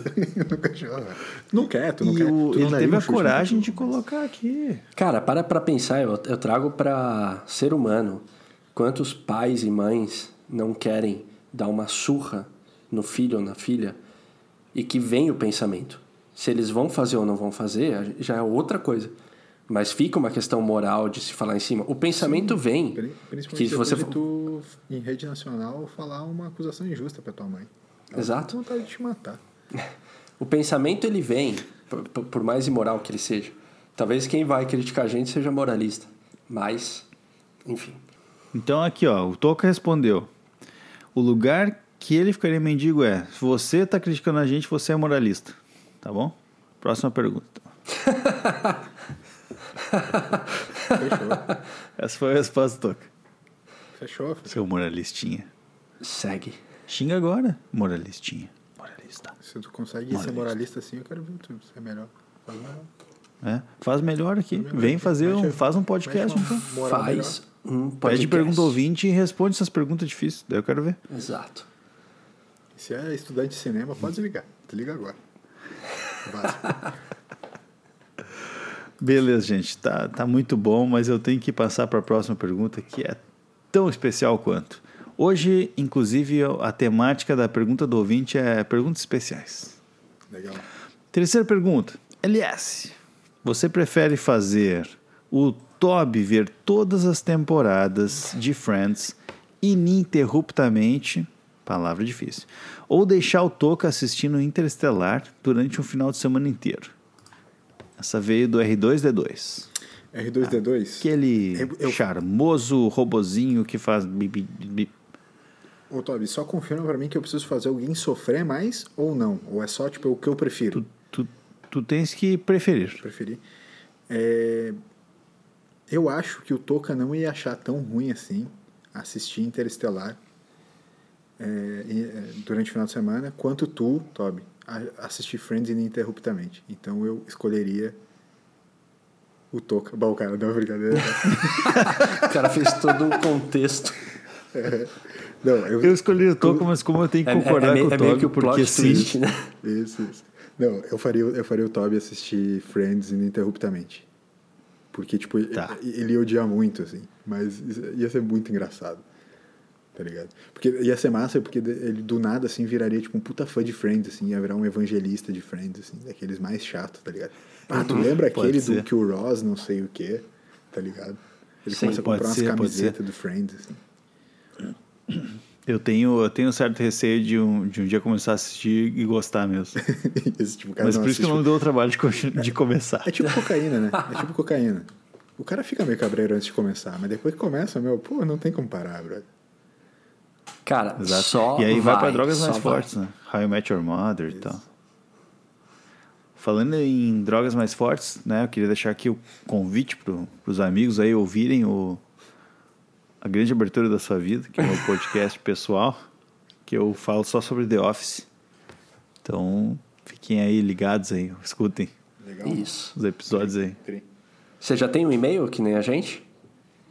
no cachorro. Não quer, tu não e quer. o- ele daria teve a no coragem de colocar aqui. Cara, para pra pensar, eu, eu trago pra ser humano quantos pais e mães não querem dar uma surra no filho ou na filha e que vem o pensamento. Se eles vão fazer ou não vão fazer, já é outra coisa. Mas fica uma questão moral de se falar em cima. O pensamento vem. Pri- Que Principalmente se você tu, em rede nacional, falar uma acusação injusta pra tua mãe. Ela Exato. tem vontade de te matar. O pensamento ele vem, por, por- por mais imoral que ele seja. Talvez quem vai criticar a gente seja moralista. Mas, enfim. Então aqui, ó, o Toca respondeu. O lugar que ele ficaria mendigo é: se você tá criticando a gente, você é moralista. Tá bom? Próxima pergunta. Fechou. Essa foi a resposta do Toca. Fechou. Seu moralistinha. Segue. Xinga agora, moralistinha. Moralista. Se tu consegue ser Moralista. moralista assim, eu quero ver tu ser melhor. Faz melhor. É, faz melhor aqui. melhor. Vem fazer um, faz um podcast então. Faz um podcast. Pede pergunta ouvinte e responde essas perguntas difíceis. Daí eu quero ver. Exato. Se é estudante de cinema, pode desligar. Desliga agora. Básico. Beleza, gente. Tá, tá muito bom, mas eu tenho que passar para a próxima pergunta que é tão especial quanto. Hoje, inclusive, a temática da pergunta do ouvinte é perguntas especiais. Legal. Terceira pergunta. LS, você prefere fazer o Toby ver todas as temporadas de Friends ininterruptamente, palavra difícil, ou deixar o Toca assistindo Interestelar durante um final de semana inteiro? Essa veio do R2D2. R2D2. Aquele Eu- eu- charmoso robozinho que faz... bi- Ô, Toby, só confirma pra mim que eu preciso fazer alguém sofrer mais ou não? Ou é só, tipo, o que eu prefiro? Tu, tu tens que preferir. Preferir. É, Eu acho que o Toca não ia achar tão ruim assim assistir Interestelar é, é, durante o final de semana, quanto tu, Toby, assistir Friends ininterruptamente. Então eu escolheria o Toca. Bom, cara, não é brincadeira. O cara fez todo um contexto. Não, eu, Eu escolhi o Toco, mas como eu tenho que É, é, concordar é, meio- com o é meio Toco, que o porque plot sim. twist, né? Isso, isso. Não, eu faria, eu faria o Toby assistir Friends ininterruptamente. Porque, tipo, Tá. ele, ele ia odiar muito, assim. Mas ia ser muito engraçado. Tá ligado? Porque ia ser massa, porque ele do nada, assim, viraria, tipo, um puta fã de Friends, assim. Ia virar um evangelista de Friends, assim. Daqueles mais chatos, tá ligado? Ah, tu lembra Pode aquele do que o Ross não sei o quê? Tá ligado? Ele Sim, começa a comprar umas ser, ser. camisetas do Friends, assim. Eu tenho, eu tenho um certo receio de um, de um dia começar a assistir e gostar mesmo. Esse tipo, cara Mas por isso que assiste não me deu o trabalho de, co- de começar. É tipo cocaína, né? É tipo cocaína. O cara fica meio cabreiro antes de começar, mas depois que começa, meu, pô, não tem como parar, brother. Cara, Exato. só e aí vai, vai pra drogas mais vai. fortes, né? How I Met Your Mother e tal. Falando em drogas mais fortes, né? Eu queria deixar aqui o convite pro, pros amigos aí ouvirem o A Grande Abertura da Sua Vida, que é o meu podcast pessoal, que eu falo só sobre The Office. Então, fiquem aí ligados aí, escutem Legal? Isso. os episódios aí. Você já tem um e-mail que nem a gente?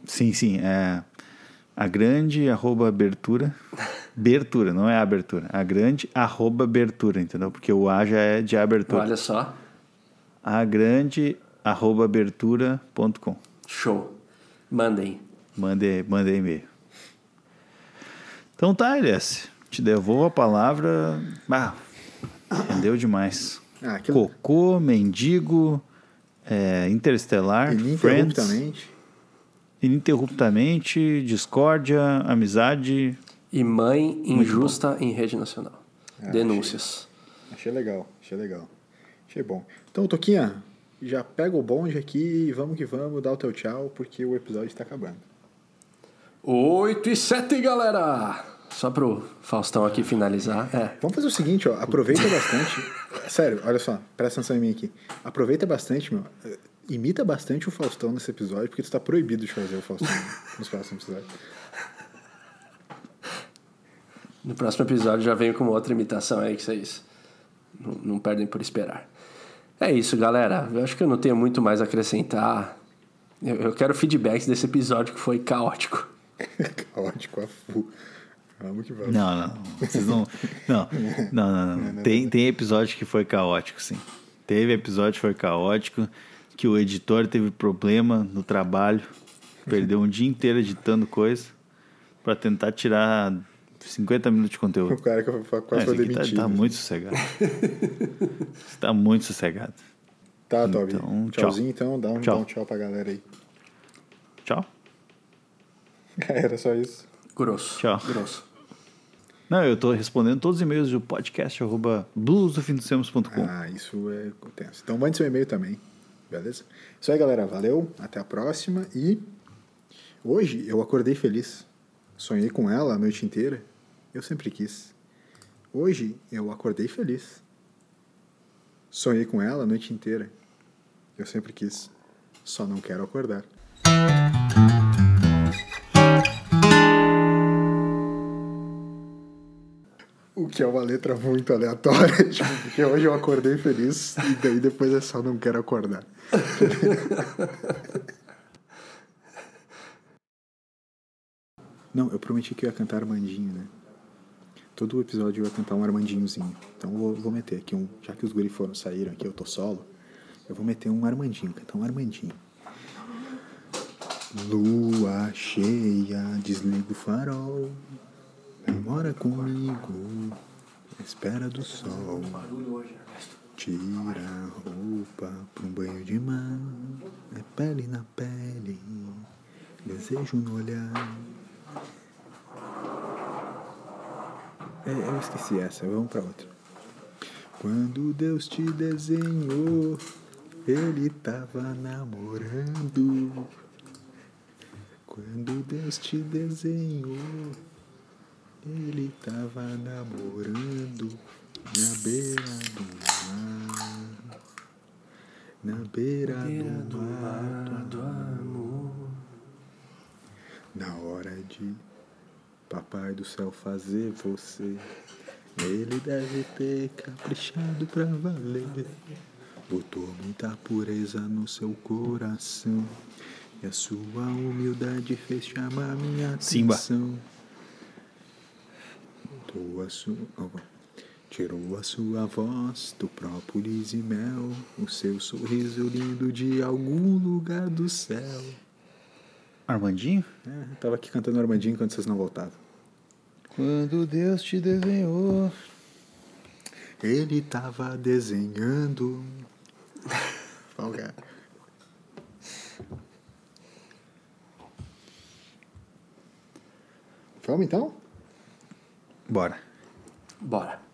Sim, sim, é a grande arroba abertura, abertura, não é abertura, a grande arroba abertura, entendeu? Porque o A já é de abertura. Olha só. A grande arroba abertura.com. Show. Mandem. Mande, mande e-mail. Então tá, Elias, te devolvo a palavra. Ah, entendeu demais. Ah, aquilo Cocô, mendigo, é, interestelar, Friends, ininterruptamente. discórdia, amizade. E mãe injusta em rede nacional. Ah, Denúncias. Achei legal, achei legal. Achei bom. Então, Toquinha, já pega o bonde aqui e vamos que vamos, dá o teu tchau, porque o episódio tá acabando. 8 e 7, galera! Só pro Faustão aqui finalizar. É. Vamos fazer o seguinte, ó, aproveita bastante. Sério, olha só, presta atenção em mim aqui. Aproveita bastante, meu. Imita bastante o Faustão nesse episódio, porque tu tá proibido de fazer o Faustão nos próximos episódios. No próximo episódio já venho com uma outra imitação aí que vocês não, não perdem por esperar. É isso, galera. Eu acho que eu não tenho muito mais a acrescentar. Eu, eu quero feedbacks desse episódio que foi caótico. Caótico a full. Vamos que vamos. Não, não. Vocês não. Não, não, não. não. Tem, tem episódio que foi caótico, sim. Teve episódio que foi caótico, que o editor teve problema no trabalho, perdeu um dia inteiro editando coisa pra tentar tirar 50 minutos de conteúdo. O cara que quase foi tá, demitido. tá muito sossegado. Você tá muito sossegado. Tá, Toby. Então, tchau. Tchauzinho, então. Dá um, Tchau. dá um tchau pra galera aí. Tchau. Era só isso. Grosso. Tchau. Grosso. Não, eu tô respondendo todos os e-mails do podcast arroba. Ah, isso é tenso. Então mande seu e-mail também. Beleza? Isso aí, galera. Valeu. Até a próxima. E hoje eu acordei feliz. Sonhei com ela a noite inteira. Eu sempre quis. Hoje eu acordei feliz. Sonhei com ela a noite inteira. Eu sempre quis. Só não quero acordar. O que é uma letra muito aleatória, tipo, porque hoje eu acordei feliz e daí depois é só não quero acordar. Não, eu prometi que eu ia cantar Armandinho, né? Todo episódio eu ia cantar um Armandinhozinho. Então vou, vou meter aqui um. Já que os guri foram, saíram aqui, eu tô solo. Eu vou meter um Armandinho, cantar um Armandinho. Lua cheia, desliga o farol. Namora comigo, espera do sol. Tira a roupa pra um banho de mar. É pele na pele, desejo no olhar. É, eu esqueci essa, vamos pra outra. Quando Deus te desenhou, ele tava namorando. Quando Deus te desenhou, ele tava namorando na beira do mar. Na beira, do, mar, do amor. Na hora de Papai do céu fazer você, ele deve ter caprichado pra valer. Botou muita pureza no seu coração. E a sua humildade fez chamar minha Simba. Tirou a sua, tirou a sua voz do própolis e mel, o seu sorriso lindo de algum lugar do céu. Armandinho? É, tava aqui cantando Armandinho enquanto vocês não voltavam. Quando Deus te desenhou. Ele tava desenhando. Folga. Vamos então? Bora. Bora.